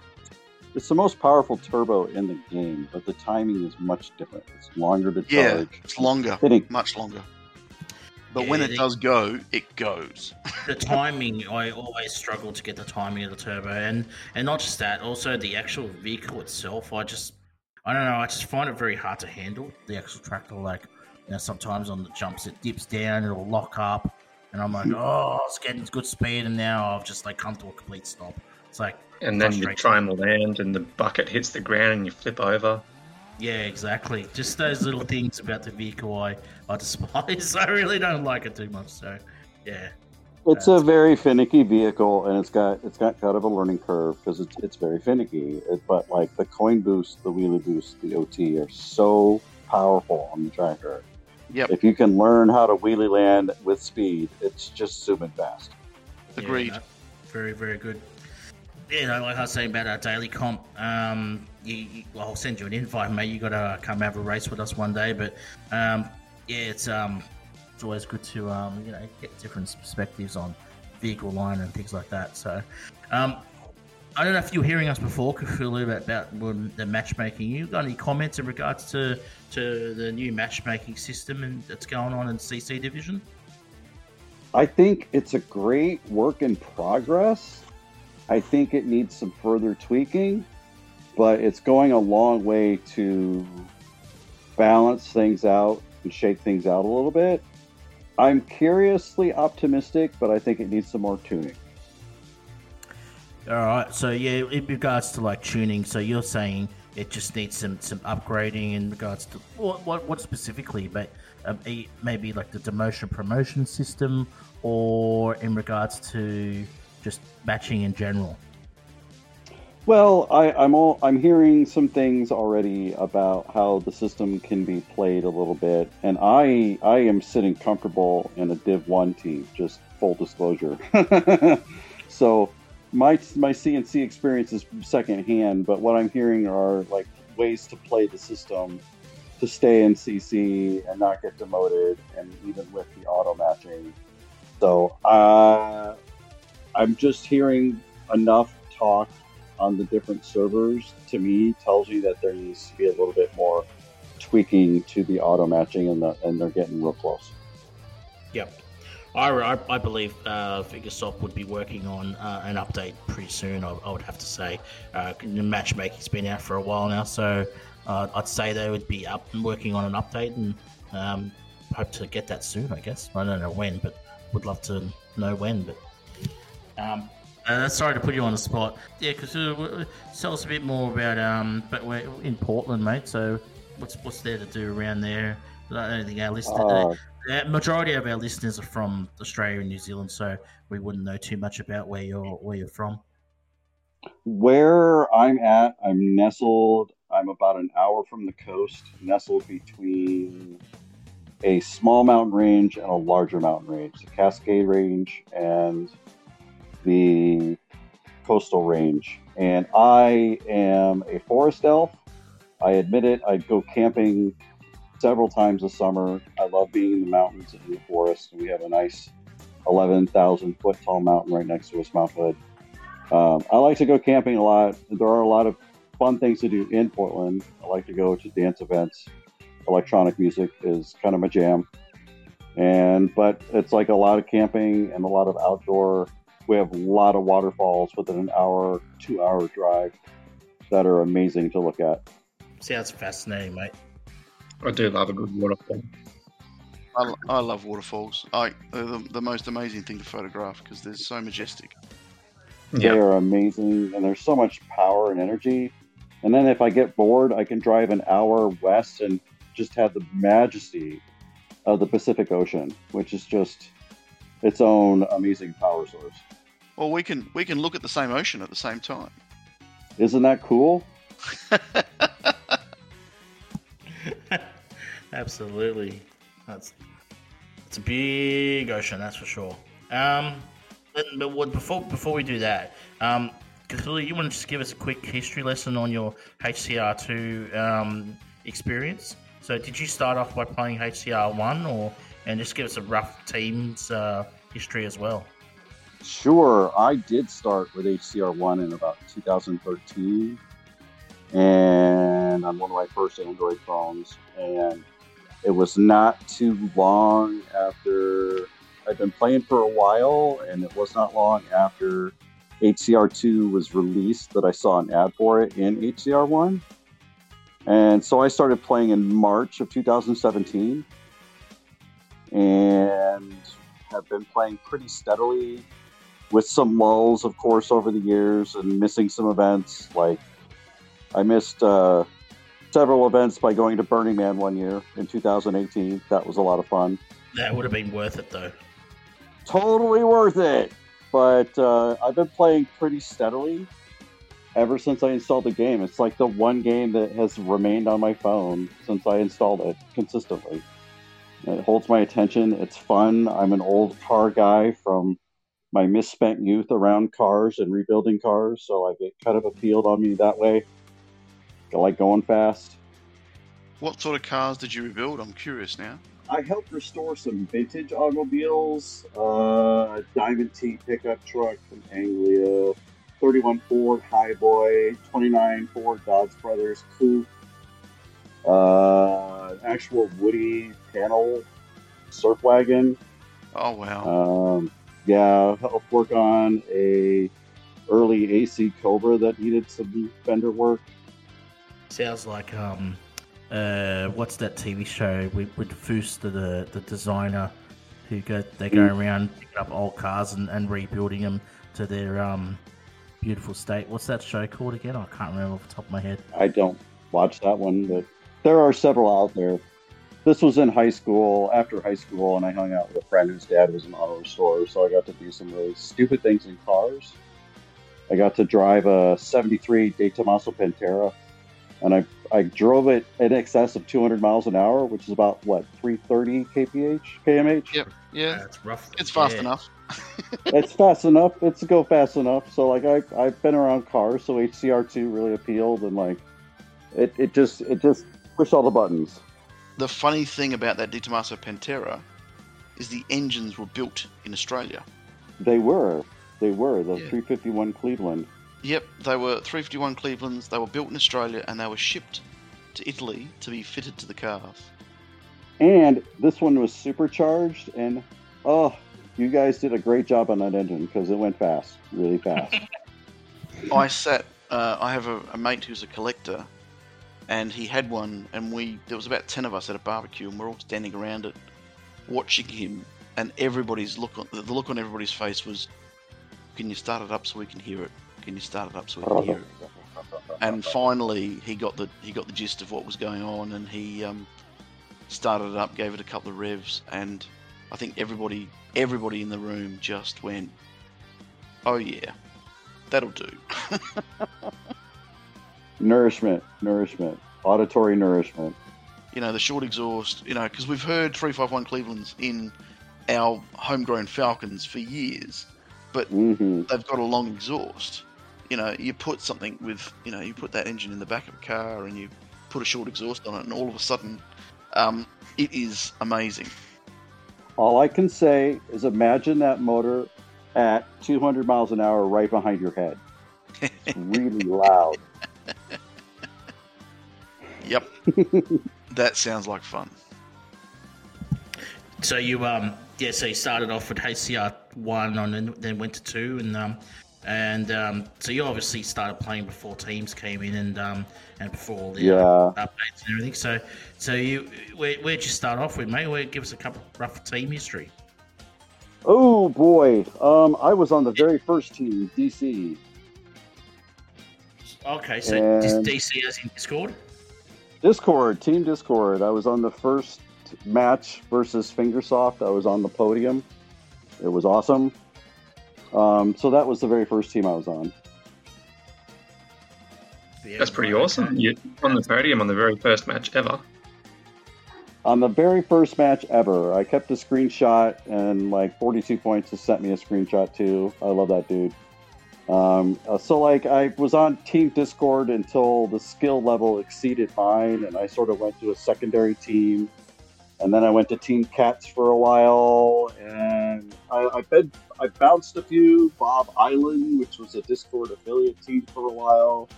It's the most powerful turbo in the game, but the timing is much different. It's longer to charge. Yeah, it's longer, Hitting. much longer. But when Yeah, it they- does go, it goes. the timing i always struggle to get the timing of the turbo and and not just that also the actual vehicle itself i just i don't know i just find it very hard to handle the actual tractor like you know sometimes on the jumps it dips down it'll lock up and i'm like mm-hmm. oh it's getting good speed and now i've just like come to a complete stop. It's like And then you try and land, and the bucket hits the ground, and you flip over. yeah exactly. Just those little things about the vehicle i i despise. I really don't like it too much so yeah. It's uh, a very finicky vehicle, and it's got it's got kind of a learning curve because it's it's very finicky. It, but like the coin boost, the wheelie boost, the OT are so powerful on the tractor. Yep. If you can learn how to wheelie land with speed, it's just zooming fast. Yeah, Agreed. no, very, very good. Yeah, no, like I was saying about our daily comp, um, you, you, well, I'll send you an invite, mate. You got to come have a race with us one day. But um, yeah, it's um, it's always good to um, you know get different perspectives on vehicle line and things like that. So, um, I don't know if you were hearing us before, Cthulhu, about, about the matchmaking. You got any comments in regards to to the new matchmaking system and that's going on in CC division? I think it's a great work in progress. I think it needs some further tweaking, but it's going a long way to balance things out and shake things out a little bit. I'm curiously optimistic, but I think it needs some more tuning. All right. So yeah, in regards to like tuning, so you're saying it just needs some some upgrading in regards to what what, what specifically, but um, maybe like the demotion promotion system, or in regards to just matching in general. Well, I, I'm all I'm hearing some things already about how the system can be played a little bit, and I I am sitting comfortable in a Div One team, just full disclosure. so my my CNC experience is secondhand, but what I'm hearing are like ways to play the system to stay in CC and not get demoted, and even with the auto matching. So uh, I'm just hearing enough talk on the different servers. To me, tells you that there needs to be a little bit more tweaking to the auto matching, and the, and they're getting real close. Yep. I, I, I believe uh, Fingersoft would be working on uh, an update pretty soon. I, I would have to say, uh, matchmaking's been out for a while now, so uh, I'd say they would be up and working on an update, and um, hope to get that soon. I guess I don't know when, but would love to know when. But um, uh, sorry to put you on the spot. Yeah, because uh, tell us a bit more about. Um, but we're in Portland, mate. So what's what's there to do around there? I don't think our listeners, Uh, the majority of our listeners are from Australia and New Zealand, so we wouldn't know too much about where you're where you're from. Where I'm at, I'm nestled. I'm about an hour from the coast, nestled between a small mountain range and a larger mountain range, the Cascade Range and the Coastal Range. And I am a forest elf. I admit it. I go camping several times a summer. I love being in the mountains and in the forest. We have a nice 11,000 foot tall mountain right next to us, Mount Hood. Um, I like to go camping a lot. There are a lot of fun things to do in Portland. I like to go to dance events. Electronic music is kind of my jam. And but it's like a lot of camping and a lot of outdoor. We have a lot of waterfalls within an hour, two hour drive that are amazing to look at. See, Sounds fascinating, mate. I do love a good waterfall. I, I love waterfalls. I they're the, the most amazing thing to photograph because they're so majestic. They are amazing, and there's so much power and energy. And then if I get bored, I can drive an hour west and just have the majesty of the Pacific Ocean, which is just its own amazing power source. Well, we can we can look at the same ocean at the same time. Isn't that cool? Absolutely, that's it's a big ocean, that's for sure. Um, but, what, before before we do that, um, Cthulhu, you want to just give us a quick history lesson on your HCR two um, experience? So, did you start off by playing HCR one, or and just give us a rough team's uh, history as well? Sure, I did start with HCR1 in about 2013, and on one of my first Android phones. And it was not too long after I'd been playing for a while, and it was not long after HCR2 was released that I saw an ad for it in HCR1. And so I started playing in March of 2017 and have been playing pretty steadily with some lulls, of course, over the years and missing some events. Like I missed uh, several events by going to Burning Man one year in 2018. That was a lot of fun. That would have been worth it, though. Totally worth it. But uh, I've been playing pretty steadily ever since I installed the game. It's like the one game that has remained on my phone since I installed it consistently. It holds my attention. It's fun. I'm an old car guy from my misspent youth around cars and rebuilding cars, so I get kind of appealed on me that way. I like going fast. What sort of cars did you rebuild? I'm curious now. I helped restore some vintage automobiles, uh, Diamond T pickup truck from Anglia, 31 Ford Highboy, 29 Ford Dodge Brothers Coupe, uh, an actual Woody panel surf wagon. Oh wow. Um, yeah, helped work on a early AC Cobra that needed some fender work. Sounds like um, uh, what's that TV show with with Foos, the the, the designer, who go they go around picking up old cars and, and rebuilding them to their um beautiful state. What's that show called again? I can't remember off the top of my head. I don't watch that one, but there are several out there. This was in high school, after high school, and I hung out with a friend whose dad was an auto restorer, so I got to do some really stupid things in cars. I got to drive a 73 De Tomaso Pantera, and I, I drove it in excess of 200 miles an hour, which is about, what, 330 kph, kmh? Yep. Yeah. That's rough. It's fast Yeah. enough. it's fast enough. It's go fast enough. So like I I've been around cars, so HCR two really appealed, and like it it just it just push all the buttons. The funny thing about that De Tomaso Pantera is the engines were built in Australia. They were they were the Yeah. 351 Cleveland. Yep, they were 351 Clevelands. They were built in Australia and they were shipped to Italy to be fitted to the cars. And this one was supercharged, and oh, you guys did a great job on that engine because it went fast, really fast. I sat. Uh, I have a, a mate who's a collector, and he had one, and we there was about ten of us at a barbecue, and we're all standing around it, watching him, and everybody's look on the look on everybody's face was, "Can you start it up so we can hear it? Can you start it up so we can hear it?" And finally, he got the he got the gist of what was going on, and he um, started it up, gave it a couple of revs, and I think everybody everybody in the room just went, "Oh yeah, that'll do." nourishment, nourishment, auditory nourishment. you know, the short exhaust, you know, because we've heard 351 Cleveland's in our homegrown Falcons for years, but hmm they've got a long exhaust. You know, you put something with, you know, you put that engine in the back of a car and you put a short exhaust on it, and all of a sudden, um, it is amazing. All I can say is imagine that motor at 200 miles an hour right behind your head. It's really loud. Yep, that sounds like fun. So you um yeah, so you started off with HCR one and then, then went to two and um and um so you obviously started playing before teams came in and um and before all the Yeah. updates and everything. So so you where where'd you start off with, mate? Where give us a couple rough team history. Oh boy, um, I was on the very first team, DC. Okay, so And- DC as in Discord? Discord, Team Discord. I was on the first match versus Fingersoft. I was on the podium. It was awesome. Um, so that was the very first team I was on. That's pretty awesome. You on the podium on the very first match ever. On the very first match ever, I kept a screenshot, and like 42 points has sent me a screenshot too. I love that dude. Um, uh, so like I was on Team Discord until the skill level exceeded mine, and I sort of went to a secondary team, and then I went to Team Cats for a while, and I, I been I bounced a few Bob Island, which was a Discord affiliate team for a while,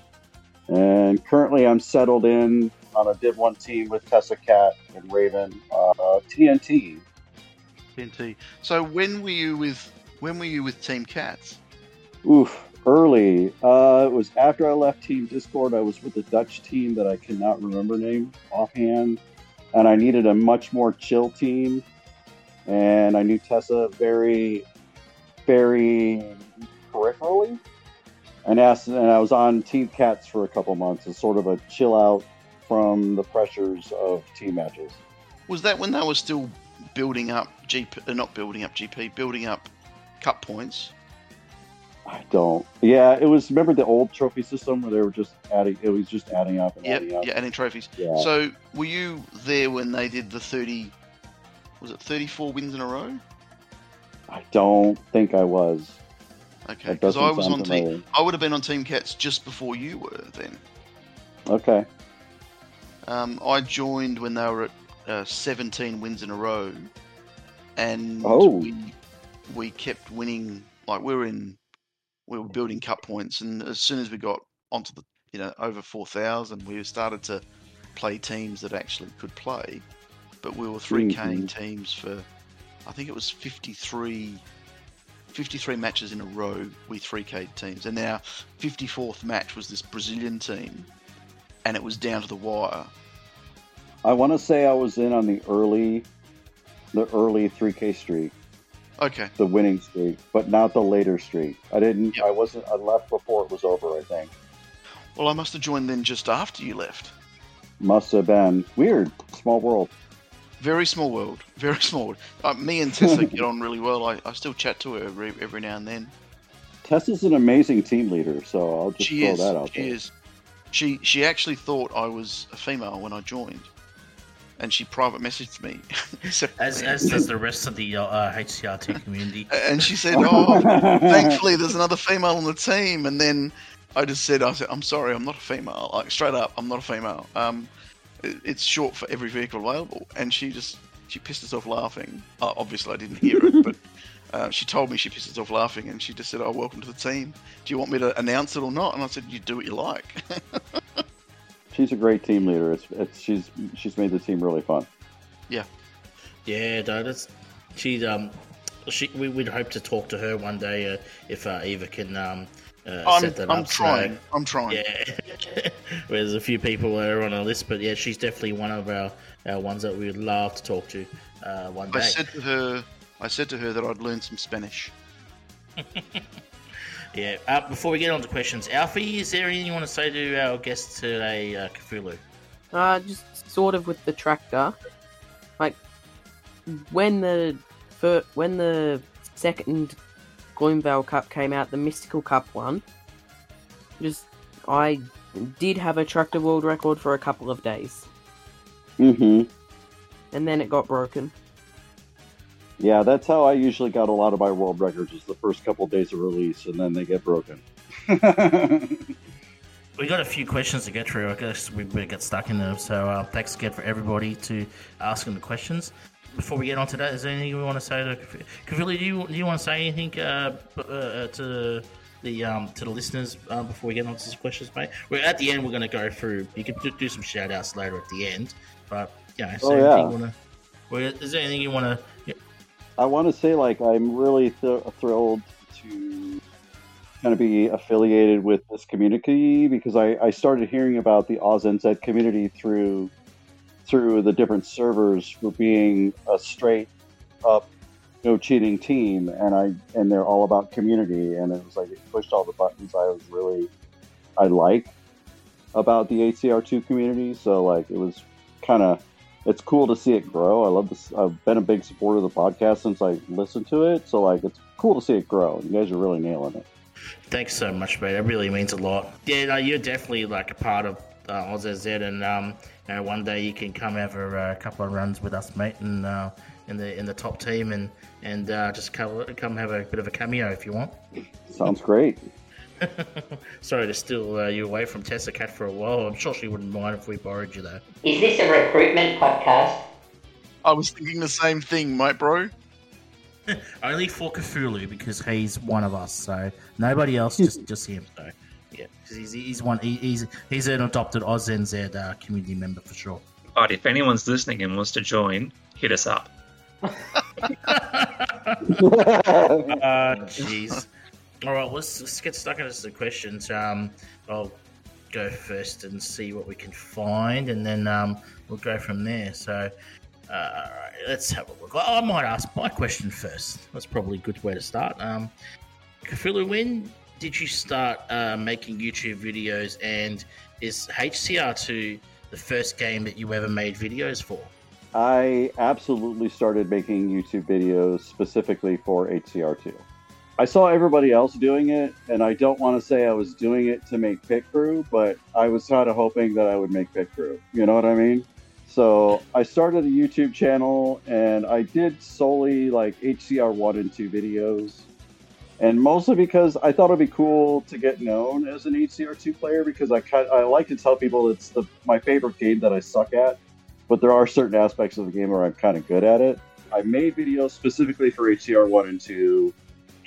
and currently I'm settled in on a Div One team with Tessa Cat and Raven, uh, TNT. TNT. So when were you with when were you with Team Cats? Oof, early. Uh, it was after I left Team Discord. I was with a Dutch team that I cannot remember name offhand, and I needed a much more chill team. And I knew Tessa very, very peripherally, and asked. And I was on Team Cats for a couple months as sort of a chill out from the pressures of team matches. Was that when they were still building up GP? Uh, not building up GP, building up cut points. I don't. Yeah, it was. Remember the old trophy system where they were just adding. It was just adding up and Yep, adding up. yeah, adding trophies. Yeah. So were you there when they did the thirty? Was it thirty-four wins in a row? I don't think I was. Okay, because I was on team. I would have been on Team Cats just before you were. Then Okay. um, I joined when they were at uh, seventeen wins in a row, and Oh. we we kept winning. Like we were in, we were building cut points, and as soon as we got onto the you know over four thousand, we started to play teams that actually could play. But we were 3 K Mhm. teams for, I think it was 53, 53 matches in a row. We three K teams, and our fifty fourth match was this Brazilian team, and it was down to the wire. I want to say I was in on the early, the early 3K streak, Okay, the winning streak, but not the later streak. I didn't. Yep. I wasn't. I left before it was over. I think well I must have joined then just after you left. must have been weird. Small world. Very small world. Very small. World. Uh, me and Tessa get on really well. I, I still chat to her every, every now and then. Tessa's an amazing team leader, so I'll just she throw is. that out She there. is. She she actually thought I was a female when I joined. And she private messaged me. As, as does the rest of the uh, HCR2 community. and she said, "Oh, thankfully there's another female on the team." And then I just said, "I said I'm sorry, I'm not a female. Like straight up, I'm not a female. Um, it, it's short for every vehicle available." And she just she pissed herself laughing. Uh, obviously, I didn't hear it, but. Uh, she told me she pissed herself laughing, and she just said, "Oh, welcome to the team. Do you want me to announce it or not?" And I said, "You do what you like." She's a great team leader. It's, it's she's she's made the team really fun. Yeah, no, that's she's um she we would hope to talk to her one day uh, if uh, Eva can um uh, I'm, set that I'm up. so- trying. I'm trying. yeah, there's a few people that are on our list, but yeah, she's definitely one of our, our ones that we would love to talk to uh, one day. I said to her, I said to her that I'd learn some Spanish. Yeah. Uh, before we get on to questions, Alfie, is there anything you want to say to our guest today, uh, Cthulhu? Uh, just sort of with the tractor. Like when the fir- when the second Gloomvale Cup came out, the Mystical Cup one. Just I did have a tractor world record for a couple of days, hmm and then it got broken. Yeah, that's how I usually got a lot of my world records. Is the first couple days of release, and then they get broken. We got a few questions to get through. I guess we better get stuck in them. So uh, thanks again for everybody to asking the questions. Before we get on to that, is there anything you want to say to? Do you do you want to say anything uh, uh, to the um, to the listeners uh, before we get on to these questions, mate? We're at the end. We're going to go through. You can do, some shout outs later at the end, but you know, is Oh, yeah. anything you want to? Is there anything you want to? I want to say, like, I'm really th- thrilled to kind of be affiliated with this community because I, I started hearing about the AusNZ community through through the different servers for being a straight up no cheating team, and I and they're all about community, and it was like it pushed all the buttons I was really I like about the HCR2 community. So like it was kind of it's cool to see it grow. I love this. I've been a big supporter of the podcast since I listened to it. So like, it's cool to see it grow. You guys are really nailing it. Thanks so much, mate. It really means a lot. Yeah, no, you're definitely like a part of uh, OzNZ, and um, you know, one day you can come have a, uh, couple of runs with us, mate, and uh, in the in the top team, and and uh, just come come have a bit of a cameo if you want. Sounds great. Sorry to steal uh, you away from Tessa Cat for a while. I'm sure she wouldn't mind if we borrowed you though. Is this a recruitment podcast? I was thinking the same thing, mate, bro. Only for Cthulhu because he's one of us. So nobody else, just just him. So yeah, 'cause he's he's one. He, he's he's an adopted OzNZ uh, community member for sure. But if anyone's listening and wants to join, hit us up. Uh, jeez. All right, let's, let's get stuck into the questions. Um, I'll go first and see what we can find, and then um, we'll go from there. So, uh, all right, let's have a look. I I might ask my question first. That's probably a good way to start. Um, when did you start uh, making YouTube videos, and is HCR2 the first game that you ever made videos for? I absolutely started making YouTube videos specifically for HCR2. I saw everybody else doing it, and I don't want to say I was doing it to make Pit Crew, but I was kind of hoping that I would make Pit Crew. You know what I mean? So I started a YouTube channel, and I did solely like HCR one and two videos, and mostly because I thought it'd be cool to get known as an HCR two player because I kind I like to tell people it's the my favorite game that I suck at but there are certain aspects of the game where I'm kind of good at it. I made videos specifically for HCR 1 and 2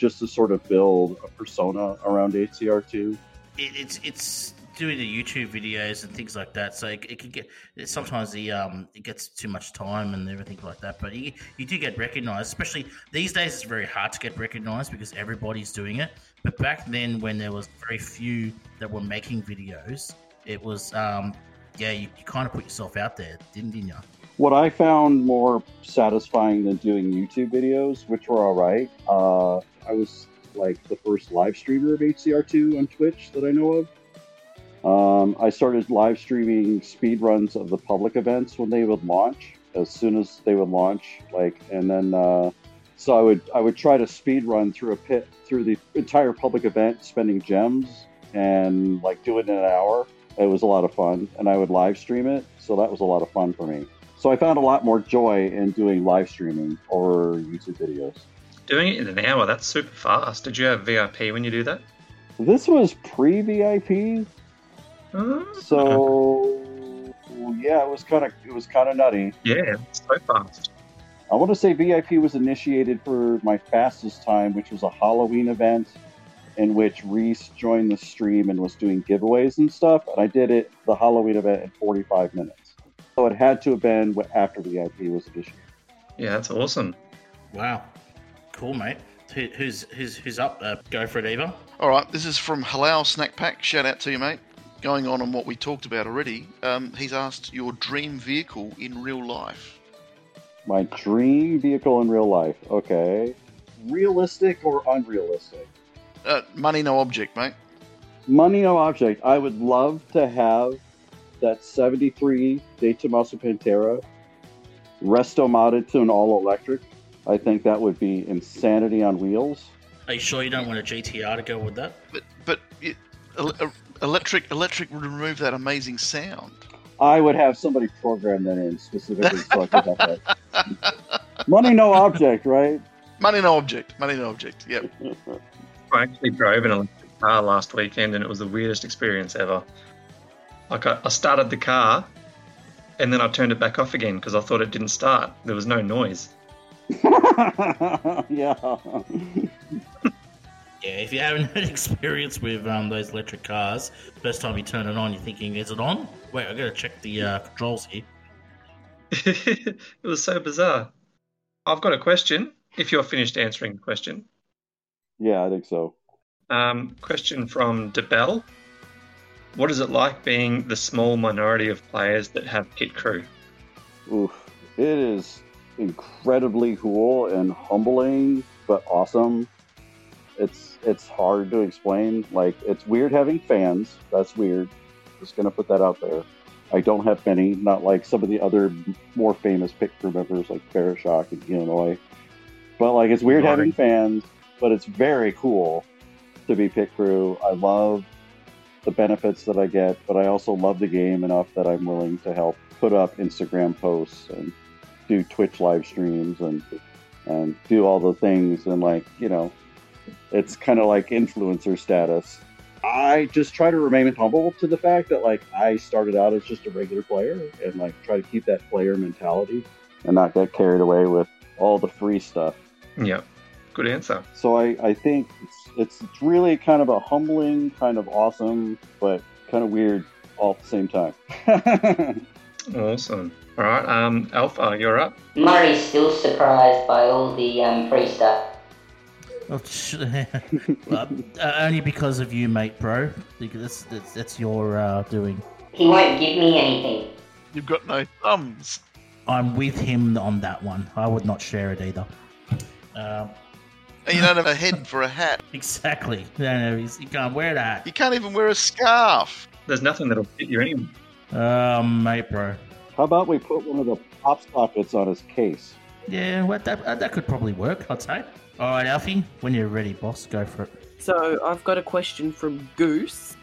just to sort of build a persona around HCR 2. it, it's it's doing the YouTube videos and things like that. So it, it can get sometimes the um it gets too much time and everything like that. But you you do get recognized, especially these days. It's very hard to get recognized because everybody's doing it. But back then, when there was very few that were making videos, it was um yeah you, you kind of put yourself out there, didn't you? What I found more satisfying than doing YouTube videos, which were all right, uh, I was like the first live streamer of HCR2 on Twitch that I know of. Um, I started live streaming speed runs of the public events when they would launch, as soon as they would launch, like, and then uh, so I would I would try to speed run through a pit through the entire public event, spending gems and like do it in an hour. It was a lot of fun, and I would live stream it, so that was a lot of fun for me. So I found a lot more joy in doing live streaming or YouTube videos. Doing it in an hour, that's super fast. Did you have VIP when you do that? This was pre VIP, Uh, so yeah, it was kind of it was kind of nutty. yeah, so fast. I want to say VIP was initiated for my fastest time, which was a Halloween event in which Reese joined the stream and was doing giveaways and stuff. And I did it, the Halloween event, in 45 minutes. So it had to have been wh- after VIP was initiated. Yeah, that's awesome. Wow. Cool, mate. Who, who's who's who's up? Uh, go for it, Eva. All right, this is from Halal Snack Pack. Shout out to you, mate. Going on on what we talked about already, um, he's asked your dream vehicle in real life. My dream vehicle in real life. Okay. Realistic or unrealistic? Uh, money, no object, mate. Money no object. I would love to have that 73 De Tomaso Pantera resto modded to an all electric. I think that would be insanity on wheels. Are you sure you don't want a GTR to go with that? But but it, el- el- uh, electric electric would remove that amazing sound. I would have somebody program that in specifically so I could have that. Money no object, right? Money, no object. Money, no object. Yep. I actually drove an electric car last weekend, and it was the weirdest experience ever. Like I, I started the car, and then I turned it back off again because I thought it didn't start. There was no noise. yeah. Yeah, if you haven't had experience with um, those electric cars, first time you turn it on, you're thinking, is it on? Wait, I gotta check the uh, controls here. it was so bizarre. I've got a question. If you're finished answering the question, Yeah, I think so. um, question from DeBell. What is it like being the small minority of players that have pit crew? Oof. It is incredibly cool and humbling, but awesome. It's it's hard to explain. Like it's weird having fans. That's weird. Just gonna put that out there. I don't have many, not like some of the other more famous pit crew members like Farashock and Illinois. But like it's weird having fans, but it's very cool to be pit crew. I love the benefits that I get, but I also love the game enough that I'm willing to help put up Instagram posts and do Twitch live streams and and do all the things and like you know, it's kind of like influencer status. I just try to remain humble to the fact that like I started out as just a regular player and like try to keep that player mentality and not get carried away with all the free stuff. Yeah, good answer. So I, I think it's, it's it's really kind of a humbling, kind of awesome, but kind of weird all at the same time. Awesome. All right, um, Alpha, you're up. Murray's still surprised by all the um, free stuff. Oh, uh, uh, only because of you, mate, bro. Because that's, that's, that's your uh, doing. He won't give me anything. You've got no thumbs. I'm with him on that one. I would not share it either. Um, And you don't have a head for a hat. exactly. No, no, he's, you can't wear that. You can't even wear a scarf. There's nothing that'll fit you anyway. Um, mate, bro. How about we put one of the pop sockets on his case? Yeah, well, that uh, that could probably work. I'd say. All right, Alfie, when you're ready, boss, go for it. So I've got a question from Goose.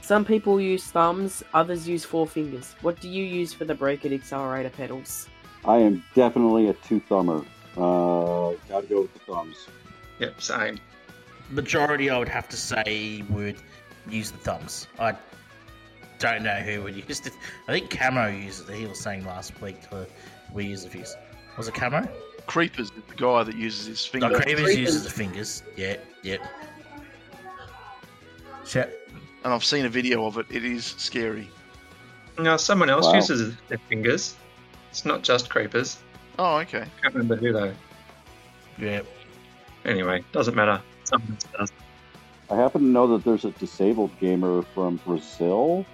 Some people use thumbs, others use four fingers. What do you use for the brake and accelerator pedals? I am definitely a two thumber. Uh, gotta go with the thumbs. Yep, same. Majority, I would have to say, would use the thumbs. I don't know who would use it. I think Camo uses it. He was saying last week uh, we use the fingers. Was it Camo? Creepers the guy that uses his fingers. No, Cravers Creepers. uses the fingers. Yeah, yep. Shit. and I've seen a video of it. It is scary. No, someone else Wow. uses their fingers. It's not just creepers. Oh, okay. Can't remember who though. Yeah. Anyway, doesn't matter. Someone else does. I happen to know that there's a disabled gamer from Brazil.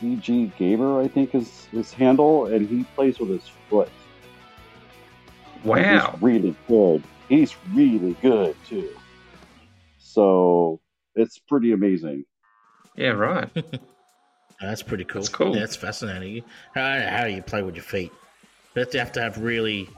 GG Gamer, I think is his handle, and he plays with his foot. And Wow. He's really good. He's really good too. So it's pretty amazing. Yeah, right. That's pretty cool. That's cool. Yeah, that's fascinating. I don't how you play with your feet. But you have to have really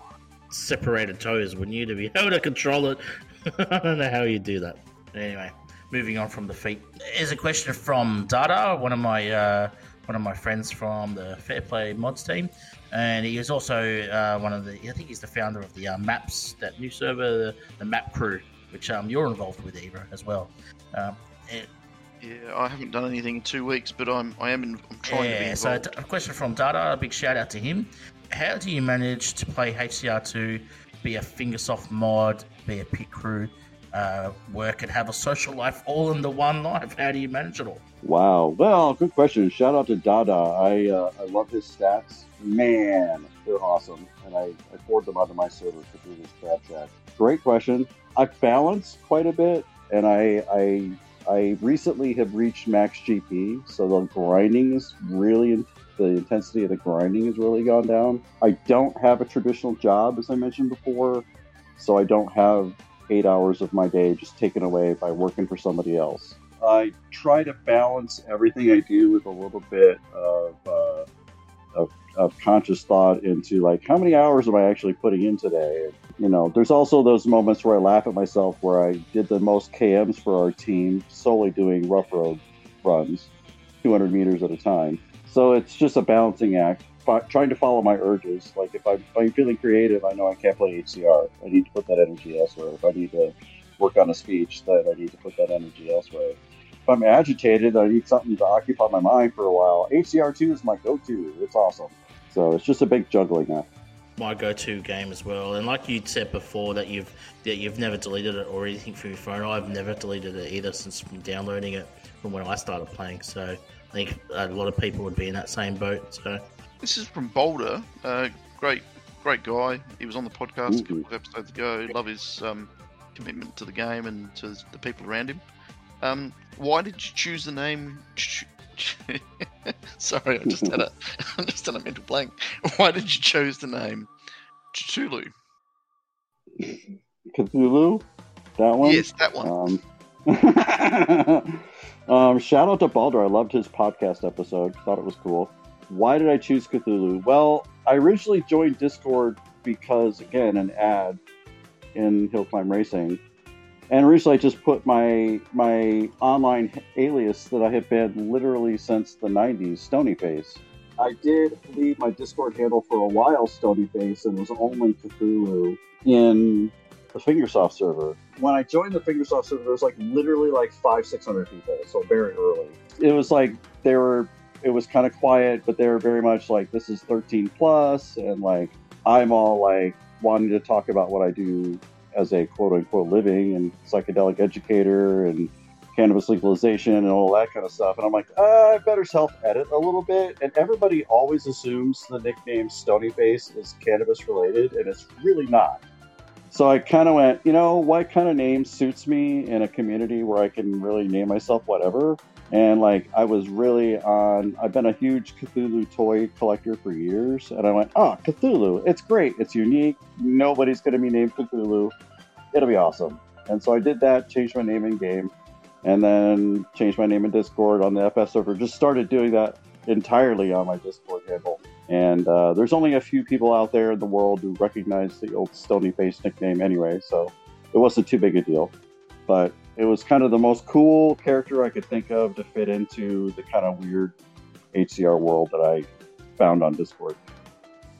separated toes, wouldn't you, to be able to control it? I don't know how you do that. Anyway, moving on from the feet. Here's a question from Dada, one of my uh, one of my friends from the Fair Play Mods team, and he is also uh, one of the. I think he's the founder of the uh, Maps, that new server, the, the Map Crew, which um, you're involved with, Eva, as well. Um, and- Yeah, I haven't done anything in two weeks, but I'm I am in, I'm trying to be yeah, so involved. a question from Dada. A big shout out to him. How do you manage to play HCR2, be a Fingersoft mod, be a pit crew, uh, work and have a social life all in the one life? How do you manage it all? Wow. Well, good question. Shout out to Dada. I uh, I love his stats. Man, they're awesome, and I, I poured them onto my server through this crab chat. Great question. I balance quite a bit, and I I I recently have reached max GP, so the grinding is really the intensity of the grinding has really gone down. I don't have a traditional job, as I mentioned before, so I don't have eight hours of my day just taken away by working for somebody else. I try to balance everything I do with a little bit of, uh, of, of conscious thought into like how many hours am I actually putting in today. You know, there's also those moments where I laugh at myself where I did the most KMs for our team solely doing rough road runs, 200 meters at a time. So it's just a balancing act. Trying to follow my urges. Like if I'm, if I'm feeling creative, I know I can't play HCR. I need to put that energy elsewhere. If I need to work on a speech, then I need to put that energy elsewhere if I'm agitated, I need something to occupy my mind for a while. HCR2 is my go-to. It's awesome. So it's just a big juggling act. My go-to game as well, and like you said before, that you've that you've never deleted it or anything from your phone. I've never deleted it either since downloading it from when I started playing. So I think a lot of people would be in that same boat. So This is from Boulder. Uh, great, great guy. He was on the podcast a couple of episodes ago. Love his um, commitment to the game and to the people around him. Um, why did you choose the name? Sorry, I just had a, I just had a mental blank. Why did you choose the name Cthulhu? Cthulhu, that one. Yes, that one. Um, um, shout out to Baldur. I loved his podcast episode. Thought it was cool. Why did I choose Cthulhu? Well, I originally joined Discord because, again, an ad in Hill Climb Racing, and originally I just put my my online alias that I had been literally since the '90s, Stony Face. I did leave my Discord handle for a while, Stony Face, and was only Cthulhu in the Fingersoft server. When I joined the Fingersoft server, there was like literally like five, six hundred people, so very early. It was like they were. It was kind of quiet, but they were very much like this is thirteen plus, and like I'm all like wanting to talk about what I do as a quote unquote living and psychedelic educator and cannabis legalization and all that kind of stuff. And I'm like, uh, I better self edit a little bit. And everybody always assumes the nickname Stony Face is cannabis related, and it's really not. So I kind of went, you know, what kind of name suits me in a community where I can really name myself whatever? And like, I was really on, I've been a huge Cthulhu toy collector for years. And I went, oh, Cthulhu, it's great. It's unique. Nobody's going to be named Cthulhu. It'll be awesome. And so I did that, changed my name in game, and then changed my name in Discord on the FS server. Just started doing that entirely on my Discord handle. And uh, there's only a few people out there in the world who recognize the old Stony Face nickname anyway, so it wasn't too big a deal. But it was kind of the most cool character I could think of to fit into the kind of weird HCR world that I found on Discord.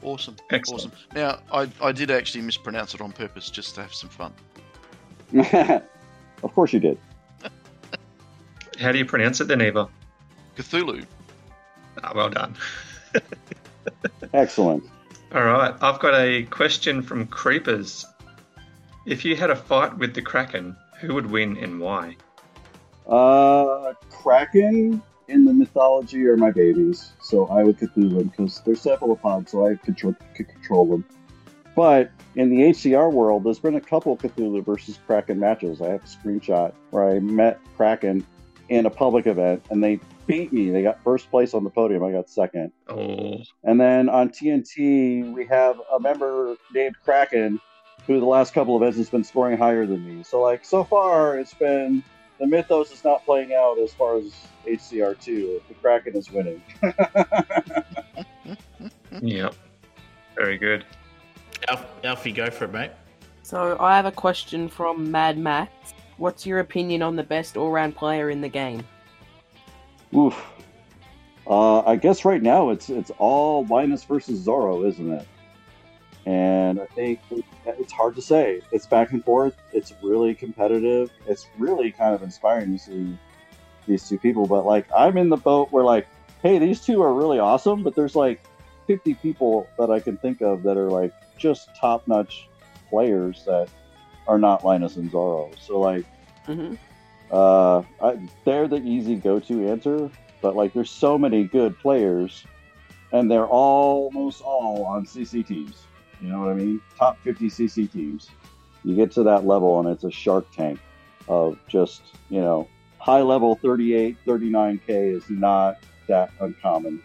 Awesome, Excellent. awesome. Now, I, I did actually mispronounce it on purpose just to have some fun. of course you did. How do you pronounce it then, Eva? Cthulhu. Ah, well done. Excellent. All right, I've got a question from Creepers. If you had a fight with the Kraken, who would win and why? Uh, Kraken in the mythology are my babies, so I would Cthulhu them because they're cephalopods, so I control, could control them. But in the HCR world, there's been a couple Cthulhu versus Kraken matches. I have a screenshot where I met Kraken in a public event, and they beat me. They got first place on the podium. I got second. Oh, And then on TNT, we have a member named Kraken, who the last couple of events has been scoring higher than me. So, like, so far, it's been the mythos is not playing out as far as HCR2. The Kraken is winning. yep. Very good. Alf, Alfie, go for it, mate. So I have a question from Mad Max. What's your opinion on the best all-round player in the game? Oof. Uh, I guess right now it's it's all Linus versus Zorro, isn't it? And I think it's hard to say. It's back and forth. It's really competitive. It's really kind of inspiring to see these two people. But like, I'm in the boat where like, hey, these two are really awesome, but there's like 50 people that I can think of that are like just top notch players that are not Linus and Zorro. So like, hmm uh, I, they're the easy go-to answer, but like there's so many good players, and they're almost all on CC teams. You know what I mean? Top 50 CC teams. You get to that level, and it's a shark tank of just you know high level 38, 39k is not that uncommon.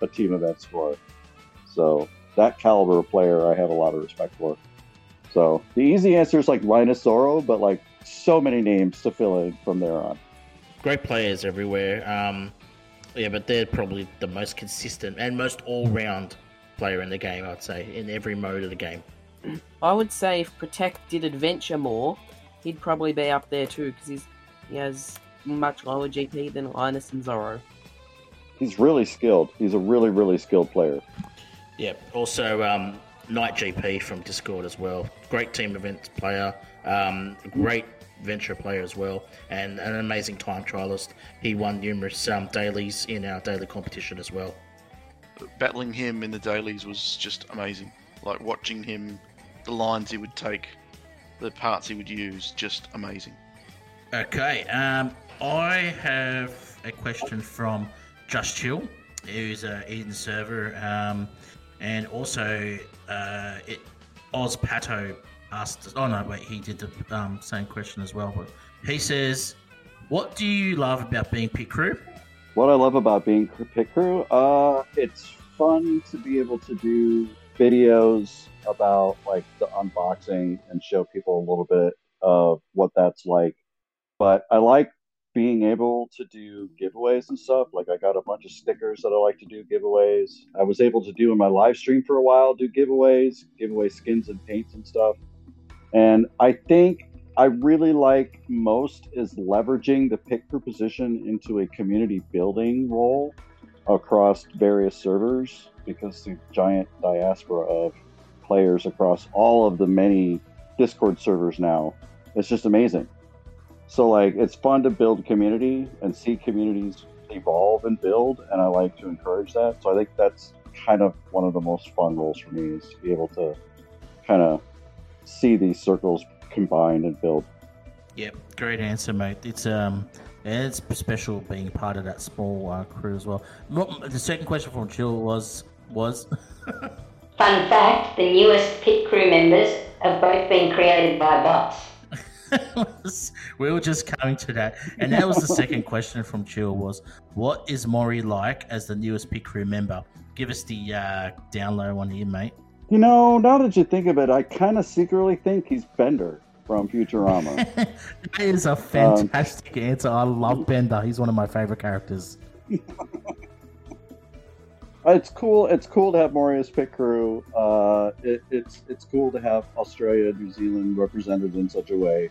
A team of that score. So that caliber of player, I have a lot of respect for. So the easy answer is like Linus Zorro, but like so many names to fill in from there on. Great players everywhere. Um, yeah, but they're probably the most consistent and most all-round player in the game. I'd say in every mode of the game. I would say if Protect did adventure more, he'd probably be up there too because he has much lower GP than Linus and Zorro. He's really skilled. He's a really, really skilled player. Yeah. Also, um, Night GP from Discord as well. Great team event player. Um, great venture player as well, and an amazing time trialist. He won numerous um, dailies in our daily competition as well. Battling him in the dailies was just amazing. Like watching him, the lines he would take, the parts he would use, just amazing. Okay, um, I have a question from Just Chill, who's a Eden server, um, and also uh, it, Oz Pato asked. Oh no, wait, he did the um, same question as well. But he says, "What do you love about being pit crew?" What I love about being pit crew, uh, it's fun to be able to do videos about like the unboxing and show people a little bit of what that's like. But I like being able to do giveaways and stuff. Like I got a bunch of stickers that I like to do giveaways. I was able to do in my live stream for a while, do giveaways, giveaway skins and paints and stuff. And I think I really like most is leveraging the pit crew position into a community building role across various servers because the giant diaspora of players across all of the many Discord servers now. It's just amazing. So like it's fun to build community and see communities evolve and build and I like to encourage that. So I think that's kind of one of the most fun roles for me is to be able to kind of see these circles combined and build. Yep, great answer, mate. It's um, it's special being part of that small uh, crew as well. The second question from Jill was was Fun fact the newest pit crew members have both been created by bots. we were just coming to that, and that was the second question from Jill was what is Maury like as the newest pit crew member? Give us the uh, down low one here, mate. You know, now that you think of it, I kind of secretly think he's Bender from Futurama. that is a fantastic answer. I love Bender. He's one of my favorite characters. it's cool. It's cool to have Maury pit crew. Uh, it, it's it's cool to have Australia, New Zealand represented in such a way.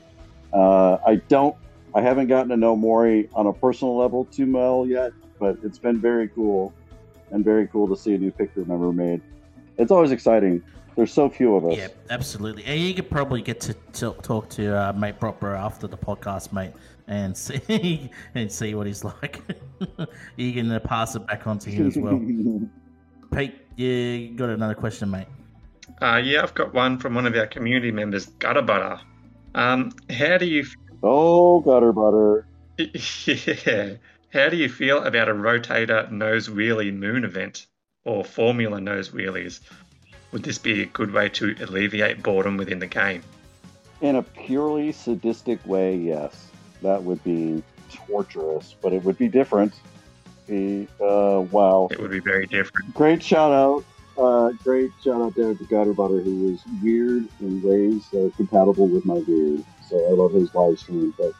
Uh, I don't. I haven't gotten to know Maury on a personal level too well yet, but it's been very cool, and very cool to see a new pit crew member made. It's always exciting. There's so few of us. Yeah, absolutely. And you could probably get to, to talk to uh, mate Proper after the podcast, mate, and see and see what he's like. you can uh, pass it back on to him as well. Pete, you got another question, mate. Uh, yeah, I've got one from one of our community members, Gutter Butter. Um, how do you oh, gutter butter. Yeah. How do you feel about a rotator nose wheelie moon event or formula nose wheelies? Would this be a good way to alleviate boredom within the game? In a purely sadistic way, yes, that would be torturous, but it would be different. Be uh, wow. It would be very different. Great shout out. Uh, great shout out there to Gutter Butter, who weird in ways that are compatible with my weird. So I love his live stream. But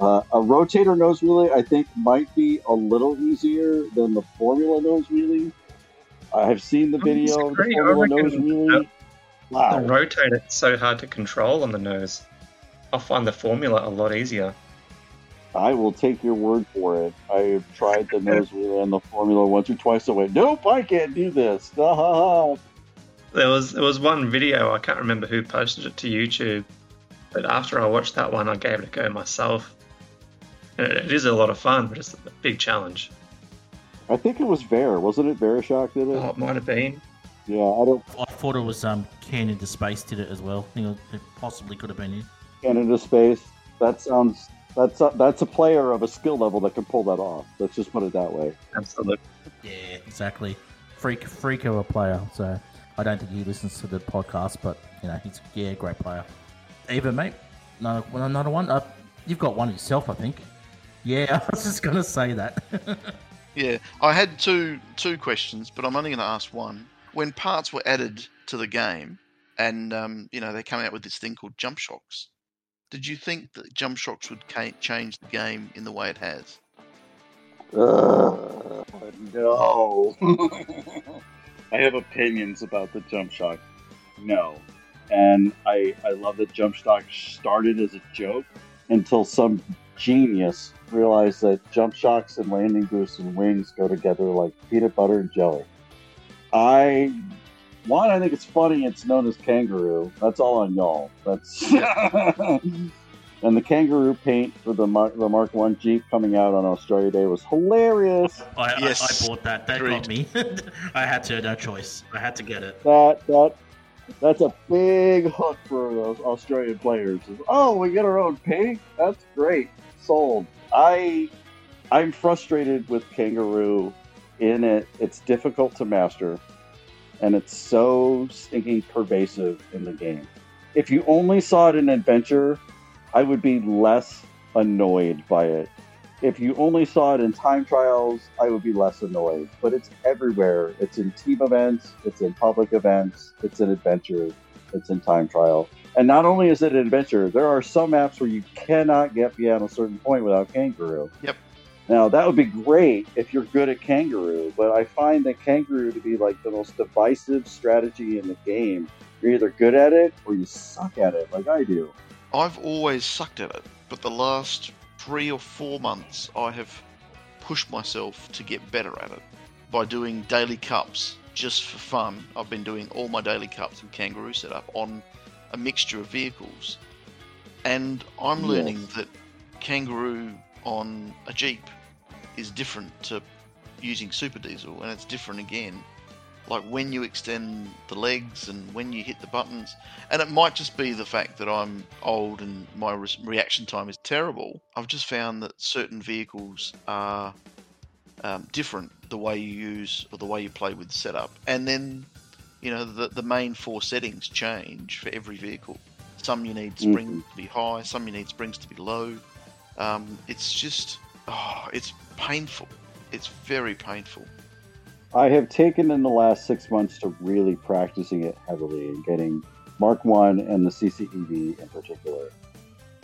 uh, a rotator nose wheelie, I think, might be a little easier than the Formula nose wheelie. I have seen the oh, video of the Formula nose. The Wow. rotator is so hard to control on the nose. I find the formula a lot easier. I will take your word for it. I have tried the nose wheel and the formula once or twice. I went, nope, I can't do this. There was there was one video I can't remember who posted it to YouTube, but after I watched that one, I gave it a go myself. And it, it is a lot of fun, but it's a big challenge. I think it was Bear, wasn't it? Verishock did it. Oh, it might have been. Yeah, I don't. I thought it was um, Can into Space did it as well. I think it possibly could have been you. Canada Space. That sounds. That's a, that's a player of a skill level that can pull that off. Let's just put it that way. Absolutely. Yeah, exactly. Freak, freak of a player. So I don't think he listens to the podcast, but you know he's yeah, great player. Eva, mate, no, another one. Uh, you've got one yourself, I think. Yeah, I was just gonna say that. Yeah, I had two two questions, but I'm only going to ask one. When parts were added to the game, and um, you know they come out with this thing called jump shocks, did you think that jump shocks would change the game in the way it has? Ugh, no. I have opinions about the jump shock. No. And I, I love that jump shock started as a joke until some genius realized that jump shocks and landing boosts and wings go together like peanut butter and jelly. I one, I think it's funny. It's known as kangaroo. That's all on y'all. That's and the kangaroo paint for the Mark, the Mark One Jeep coming out on Australia Day was hilarious. I, Yes, I, I bought that. That got me. I had to, no choice. I had to get it. That that that's a big hook for those Australian players. Oh, we get our own paint. That's great. Sold. I I'm frustrated with kangaroo. In it, it's difficult to master, and it's so stinking pervasive in the game. If you only saw it in adventure, I would be less annoyed by it. If you only saw it in time trials, I would be less annoyed. But it's everywhere. It's in team events, it's in public events, it's in adventure, it's in time trial. And not only is it an adventure, there are some apps where you cannot get beyond a certain point without kangaroo. Yep. Now that would be great if you're good at kangaroo, but I find that kangaroo to be like the most divisive strategy in the game. You're either good at it or you suck at it, like I do. I've always sucked at it, but the last three or four months I have pushed myself to get better at it by doing daily cups just for fun. I've been doing all my daily cups with Kangaroo setup on a mixture of vehicles, and I'm Yes. learning that Kangaroo on a Jeep is different to using Super Diesel, and it's different again. Like when you extend the legs and when you hit the buttons, and it might just be the fact that I'm old and my re- reaction time is terrible. I've just found that certain vehicles are um, different the way you use or the way you play with the setup, and then you know the the main four settings change for every vehicle. Some you need springs to be high, some you need springs to be low. Um, it's just oh, it's painful. It's very painful. I have taken in the last six months to really practicing it heavily and getting Mark One and the CCEV in particular.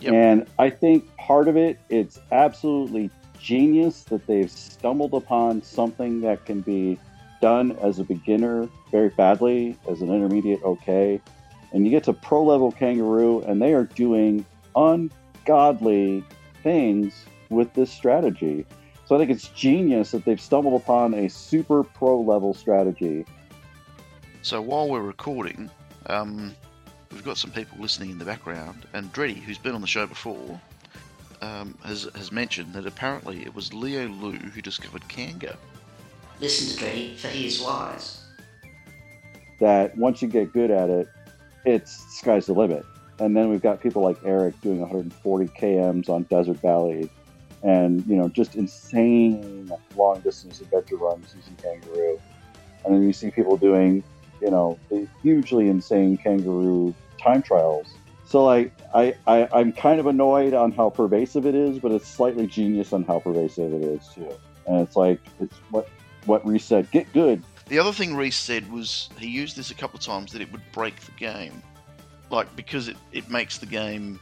Yep. And I think part of it, it's absolutely genius that they've stumbled upon something that can be done as a beginner very badly, as an intermediate okay. And you get to pro level kangaroo, and they are doing ungodly things with this strategy. So I think it's genius that they've stumbled upon a super pro level strategy. So while we're recording, um, we've got some people listening in the background, and Dreddy, who's been on the show before, um, has has mentioned that apparently it was Leo Lu who discovered Kanga. Listen to Dreddy, for he is wise. That once you get good at it, it's sky's the limit. And then we've got people like Eric doing 140 kms on Desert Valley, and you know just insane long distance adventure runs using Kangaroo. And then you see people doing you know the hugely insane Kangaroo time trials. So like I, I I'm kind of annoyed on how pervasive it is, but it's slightly genius on how pervasive it is too. And it's like it's what what Reese said, get good. The other thing Reese said was he used this a couple of times that it would break the game, like because it, it makes the game,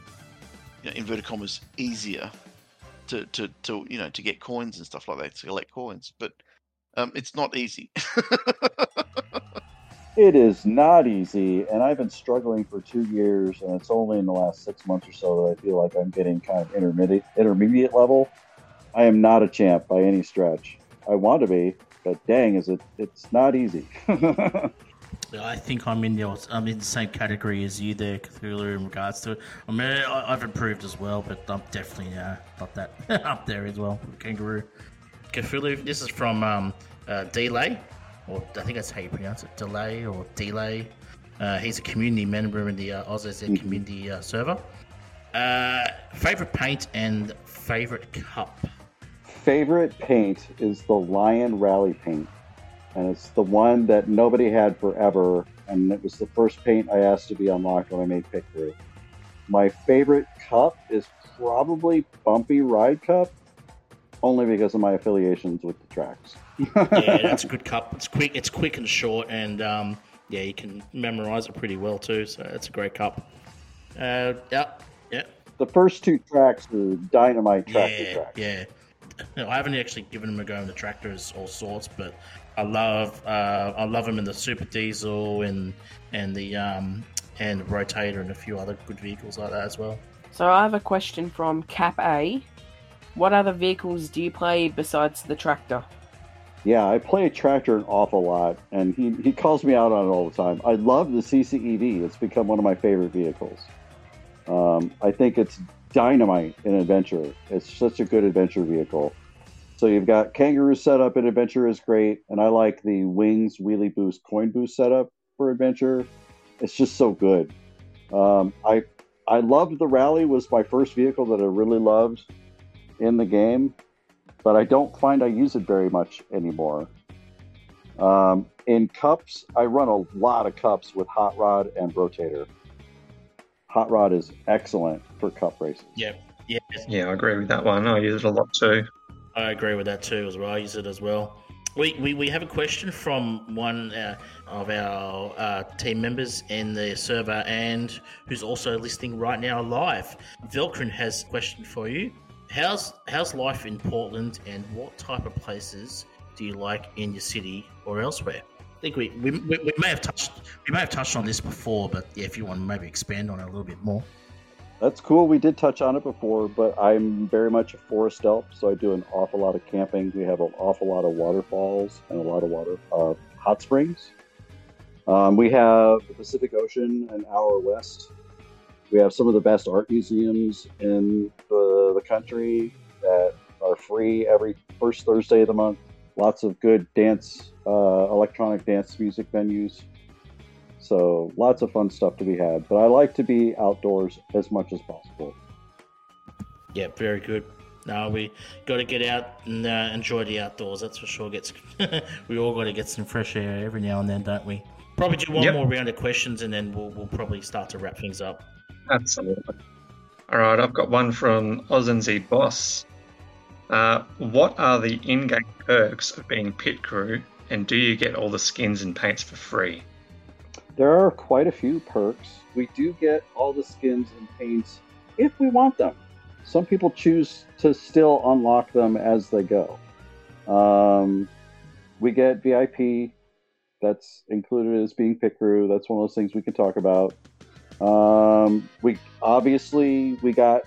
you know, inverted commas, easier to, to, to you know to get coins and stuff like that to collect coins, but um, it's not easy. It is not easy, and I've been struggling for two years, and it's only in the last six months or so that I feel like I'm getting kind of intermediate intermediate level. I am not a champ by any stretch. I want to be, but dang, is it? It's not easy. I think I'm in the I'm in the same category as you there, Cthulhu, in regards to it. I mean, I- I've improved as well, but I'm definitely uh, not that up there as well. Kangaroo, Cthulhu. This is from um, uh, Delay, or I think that's how you pronounce it, Delay or Delay. Uh, he's a community member in the uh, OzZ community uh, server. Uh, favorite paint and favorite cup. Favorite paint is the Lion Rally paint, and it's the one that nobody had forever, and it was the first paint I asked to be unlocked when I made Pit Crew. My favorite cup is probably Bumpy Ride Cup, only because of my affiliations with the tracks. yeah, that's a good cup. It's quick. It's quick and short, and um, yeah, you can memorize it pretty well too. So it's a great cup. Uh, yeah, yeah, The first two tracks are dynamite tractor yeah, tracks. yeah. I haven't actually given him a go in the tractors all sorts, but I love uh, I love him in the super diesel and and the um, and the rotator and a few other good vehicles like that as well. So I have a question from Cap A. What other vehicles do you play besides the tractor? Yeah, I play a tractor an awful lot, and he, he calls me out on it all the time. I love the CCEV. It's become one of my favorite vehicles. Um, I think it's dynamite in adventure. It's such a good adventure vehicle. So you've got Kangaroo setup in adventure is great, and I like the Wings Wheelie Boost Coin Boost setup for adventure. It's just so good. Um, I I loved the Rally was my first vehicle that I really loved in the game but I don't find I use it very much anymore. Um, in cups, I run a lot of cups with Hot Rod and Rotator. Hot Rod is excellent for cup races. Yeah, yeah, Yeah, I agree with that one. I use it a lot too. I agree with that too as well. I use it as well. We, we, we have a question from one uh, of our uh, team members in the server and who's also listening right now live. Velkrin has a question for you. How's how's life in Portland and what type of places do you like in your city or elsewhere? Think we, we, we, we may have touched we may have touched on this before, but yeah, if you want to maybe expand on it a little bit more. That's cool. We did touch on it before, but I'm very much a forest elf, so I do an awful lot of camping. We have an awful lot of waterfalls and a lot of water uh, hot springs. Um, we have the Pacific Ocean an hour west. We have some of the best art museums in the, the country that are free every first Thursday of the month. Lots of good dance, uh, electronic dance music venues. So lots of fun stuff to be had. But I like to be outdoors as much as possible. Yeah, very good. No, we got to get out and uh, enjoy the outdoors. That's for sure. Gets we all got to get some fresh air every now and then, don't we? Probably do one Yep. more round of questions, and then we'll, we'll probably start to wrap things up. Absolutely. All right, I've got one from Ozenzy Boss. Uh, what are the in-game perks of being pit crew, and do you get all the skins and paints for free? There are quite a few perks. We do get all the skins and paints if we want them. Some people choose to still unlock them as they go. Um, we get VIP. That's included as being crew. That's one of those things we can talk about. Um, we obviously we got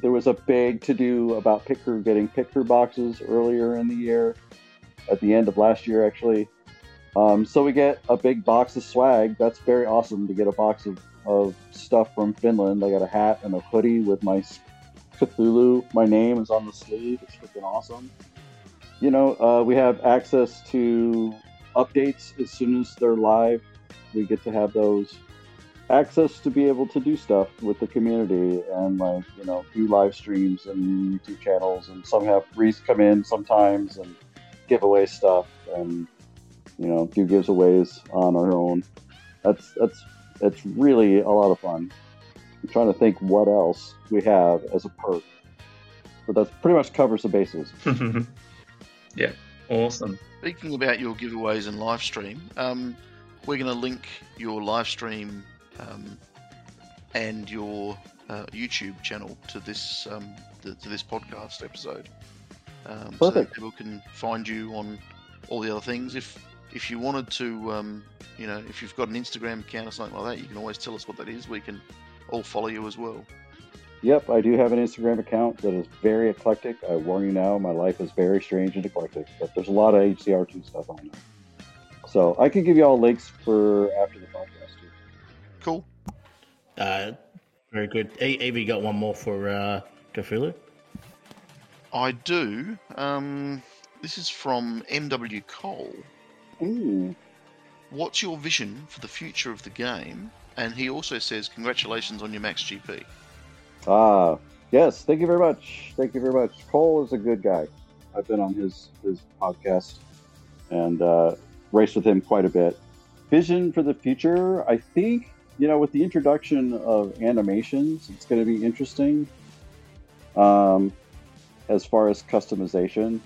there was a big to do about crew getting crew boxes earlier in the year, at the end of last year actually. Um, so we get a big box of swag. That's very awesome to get a box of, of stuff from Finland. I got a hat and a hoodie with my Cthulhu. My name is on the sleeve. It's freaking awesome. You know, uh, we have access to updates as soon as they're live. We get to have those access to be able to do stuff with the community and like you know do live streams and YouTube channels. And some have Reese come in sometimes and give away stuff and you know, do giveaways on our own. That's that's it's really a lot of fun. I'm trying to think what else we have as a perk, but that pretty much covers the bases. yeah, awesome. Speaking about your giveaways and live stream, um, we're going to link your live stream um, and your uh, YouTube channel to this um, th- to this podcast episode, um, so people can find you on all the other things. If if you wanted to, um, you know, if you've got an Instagram account or something like that, you can always tell us what that is. We can all follow you as well. Yep, I do have an Instagram account that is very eclectic. I warn you now, my life is very strange and eclectic, but there's a lot of HCR2 stuff on there. So I can give you all links for after the podcast. Too. Cool. Uh, very good. A- Evie got one more for uh, Cthulhu. I do. Um, this is from MW Cole. Ooh. What's your vision for the future of the game? And he also says, congratulations on your Max GP. Ah, yes. Thank you very much. Thank you very much. Cole is a good guy. I've been on his his podcast and uh, raced with him quite a bit. Vision for the future, I think. You know, with the introduction of animations, it's going to be interesting. Um, as far as customization,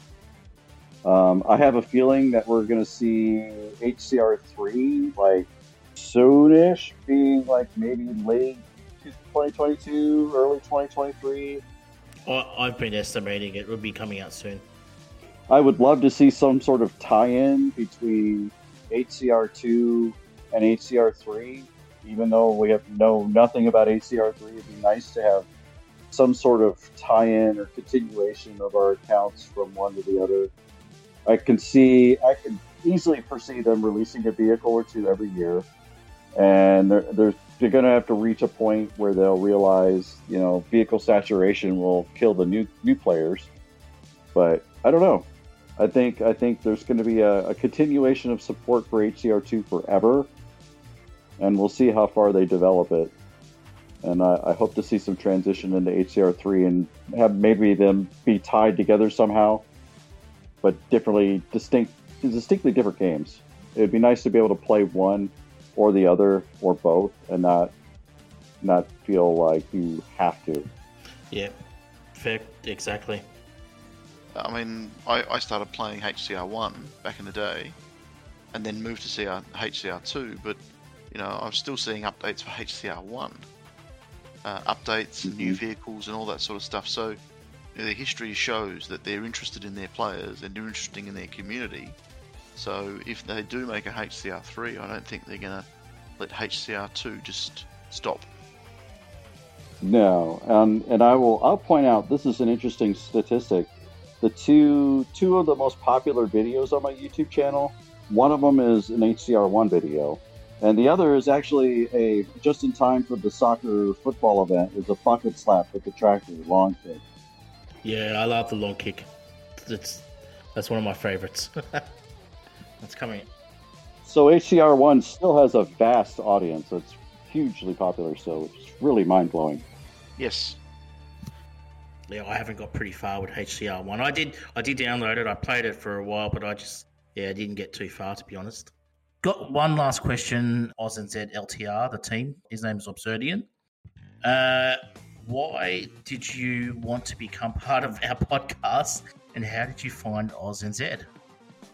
um, I have a feeling that we're going to see HCR three like soonish, being like maybe late 2022, early 2023. I- I've been estimating it would be coming out soon. I would love to see some sort of tie-in between HCR2 and HCR3. Even though we have know nothing about HCR3, it'd be nice to have some sort of tie-in or continuation of our accounts from one to the other. I can see, I can easily foresee them releasing a vehicle or two every year, and they're they're, they're going to have to reach a point where they'll realize, you know, vehicle saturation will kill the new new players. But I don't know. I think I think there's going to be a, a continuation of support for HCR2 forever, and we'll see how far they develop it. And I, I hope to see some transition into HCR3 and have maybe them be tied together somehow, but differently, distinct, distinctly different games. It'd be nice to be able to play one or the other or both, and not not feel like you have to. Yeah, fair, exactly. I mean, I, I started playing HCR1 back in the day, and then moved to CR, HCR2, but, you know, I'm still seeing updates for HCR1. Uh, updates and new vehicles and all that sort of stuff. So, you know, the history shows that they're interested in their players and they're interested in their community. So, if they do make a HCR3, I don't think they're going to let HCR2 just stop. No, and and I will I'll point out this is an interesting statistic. The two two of the most popular videos on my YouTube channel, one of them is an HCR1 video, and the other is actually a just in time for the soccer football event. is a bucket slap with the tractor long kick. Yeah, I love the long kick. That's that's one of my favorites. that's coming. So HCR1 still has a vast audience. It's hugely popular, so it's really mind blowing. Yes. Yeah, I haven't got pretty far with HCR one. I did I did download it. I played it for a while, but I just yeah, I didn't get too far to be honest. Got one last question. Oz and Z LTR, the team. His name's Obserdian. Uh, why did you want to become part of our podcast, and how did you find Oz and Z?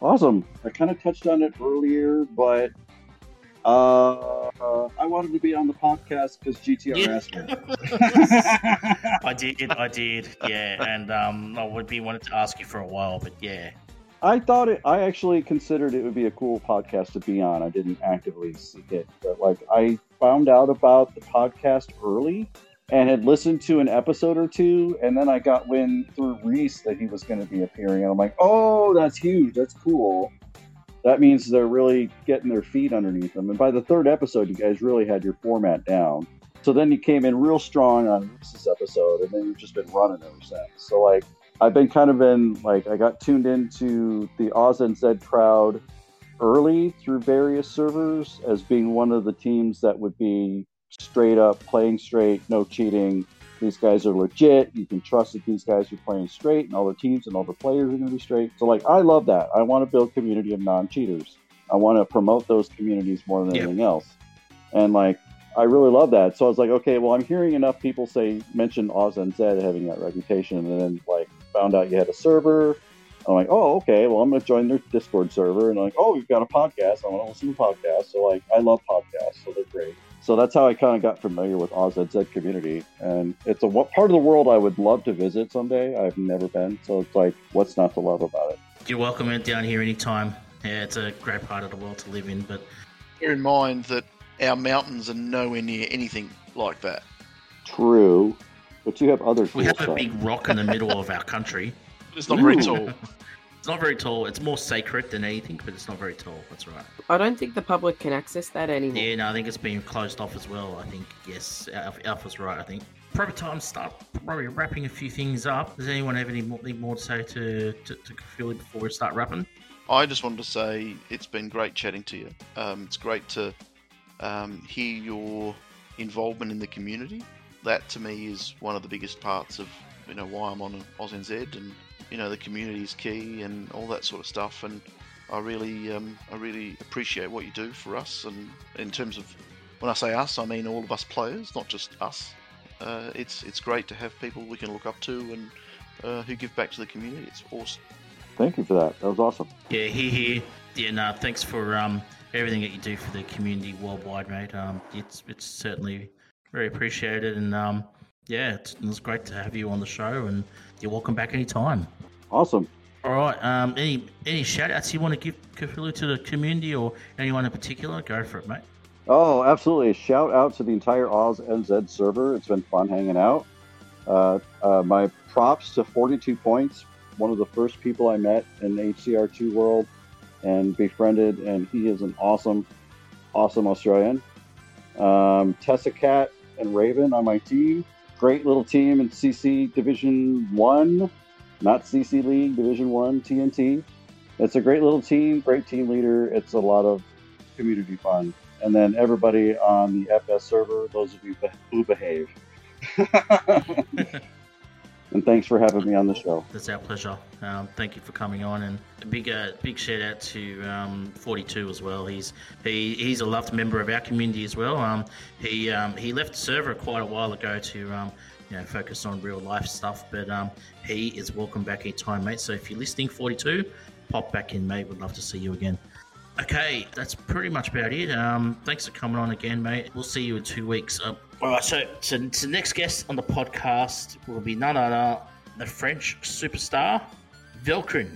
Awesome. I kind of touched on it earlier, but uh, I wanted to be on the podcast because GTR Yeah. asked me. I did, I did, yeah, and um, I would be wanted to ask you for a while, but yeah, I thought it. I actually considered it would be a cool podcast to be on. I didn't actively seek it, but like I found out about the podcast early and had listened to an episode or two, and then I got wind through Reese that he was going to be appearing, and I'm like, oh, that's huge. That's cool. That means they're really getting their feet underneath them. And by the third episode, you guys really had your format down. So then you came in real strong on Reese's episode, and then you've just been running ever since. So like I've been kind of been like I got tuned into the Oz and Zed crowd early through various servers as being one of the teams that would be straight up playing straight, no cheating. These guys are legit. You can trust that these guys are playing straight, and all their teams and all the players are going to be straight. So, like, I love that. I want to build community of non-cheaters. I want to promote those communities more than anything else. And like, I really love that. So I was like, okay, well, I'm hearing enough people say mention Oz and Zed having that reputation, and then like found out you had a server. I'm like, oh, okay. Well, I'm going to join their Discord server, and I'm like, oh, we've got a podcast. I want to listen to podcasts. So like, I love podcasts, so they're great. So that's how I kind of got familiar with Oz and Zed community, and it's a what part of the world I would love to visit someday. I've never been, so it's like, what's not to love about it? you're welcome in down here anytime. Yeah, it's a great part of the world to live in, but Bear in mind that our mountains are nowhere near anything like that. True, but you have other. we cool have a stuff. big rock in the middle of our country. It's not very tall. It's not very tall. It's more sacred than anything, but it's not very tall. That's right. I don't think the public can access that anymore. Yeah, no, I think it's been closed off as well. I think yes, Alf- Alpha's right. I think probably time to start probably wrapping a few things up. Does anyone have any more, anything more to say to to, to Philly before we start wrapping? I just wanted to say it's been great chatting to you. Um, it's great to um, hear your involvement in the community. That to me is one of the biggest parts of you know why I'm on AusNZ, and you know the community is key and all that sort of stuff. And I really, um, I really appreciate what you do for us. And in terms of when I say us, I mean all of us players, not just us. Uh, it's it's great to have people we can look up to and uh, who give back to the community. It's awesome. Thank you for that. That was awesome. Yeah, here, here. Yeah, no, thanks for um, everything that you do for the community worldwide, mate. Um, it's it's certainly very appreciated, and um, yeah, it's, great to have you on the show, and you're welcome back anytime. Awesome. All right. Um, any any shout outs you want to give Cthulhu to the community or anyone in particular? Go for it, mate. Oh, absolutely. Shout out to the entire Oz NZ server. It's been fun hanging out. Uh, uh, my props to 42 points, one of the first people I met in HCR2 world and befriended, and he is an awesome, awesome Australian. Um, Tessa Cat and Raven on my team. Great little team in CC Division 1, not CC League, Division 1, TNT. It's a great little team, great team leader. It's a lot of community fun and then everybody on the FS server, those of you who behave. and thanks for having me on the show. It's our pleasure. Um, thank you for coming on, and a big uh, big shout out to um, 42 as well. He's he, he's a loved member of our community as well. Um, he um, he left server quite a while ago to um, you know focus on real life stuff, but um, he is welcome back anytime, mate. So if you're listening, 42, pop back in, mate. Would love to see you again. Okay, that's pretty much about it. Thanks for coming on again, mate. We'll see you in two weeks. Um, all right, so, so, so next guest on the podcast will be none other the French superstar Velkrin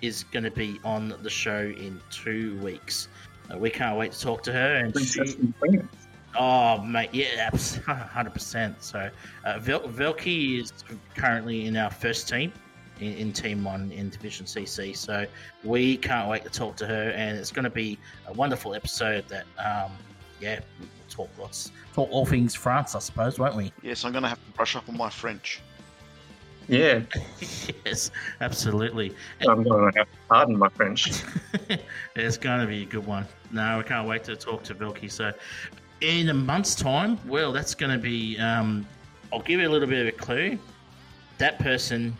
is going to be on the show in two weeks. Uh, we can't wait to talk to her. And Princess she, oh, mate, yeah, hundred percent. So uh, Vel- Velky is currently in our first team in, in Team One in Division CC. So we can't wait to talk to her, and it's going to be a wonderful episode. That um, yeah, we'll talk lots, talk all things France, I suppose, won't we? Yes, I'm going to have to brush up on my French. Yeah, yes, absolutely. I'm going to have to pardon my French. it's going to be a good one. No, I can't wait to talk to Vilky. So, in a month's time, well, that's going to be. Um, I'll give you a little bit of a clue. That person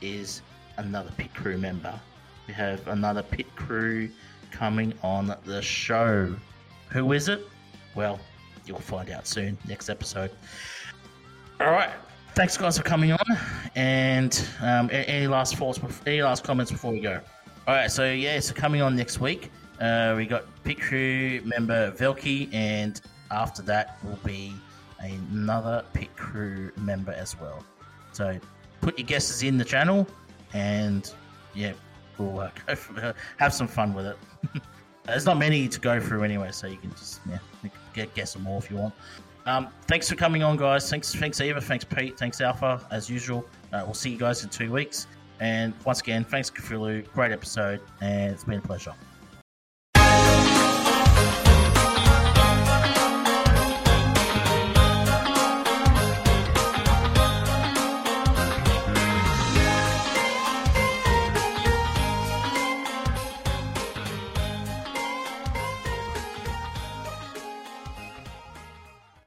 is another pit crew member. We have another pit crew coming on the show. Who is it? Well, you'll find out soon. Next episode. All right. Thanks, guys, for coming on. And um, any last thoughts? Any last comments before we go? All right. So yeah, so coming on next week, uh, we got pit crew member Velky, and after that will be another pit crew member as well. So put your guesses in the channel, and yeah, we'll uh, for, uh, have some fun with it. There's not many to go through anyway, so you can just yeah get guess them all if you want. Um, thanks for coming on, guys. Thanks, thanks Eva. Thanks Pete. Thanks Alpha, as usual. Uh, we'll see you guys in two weeks. And once again, thanks Cthulhu. Great episode, and it's been a pleasure.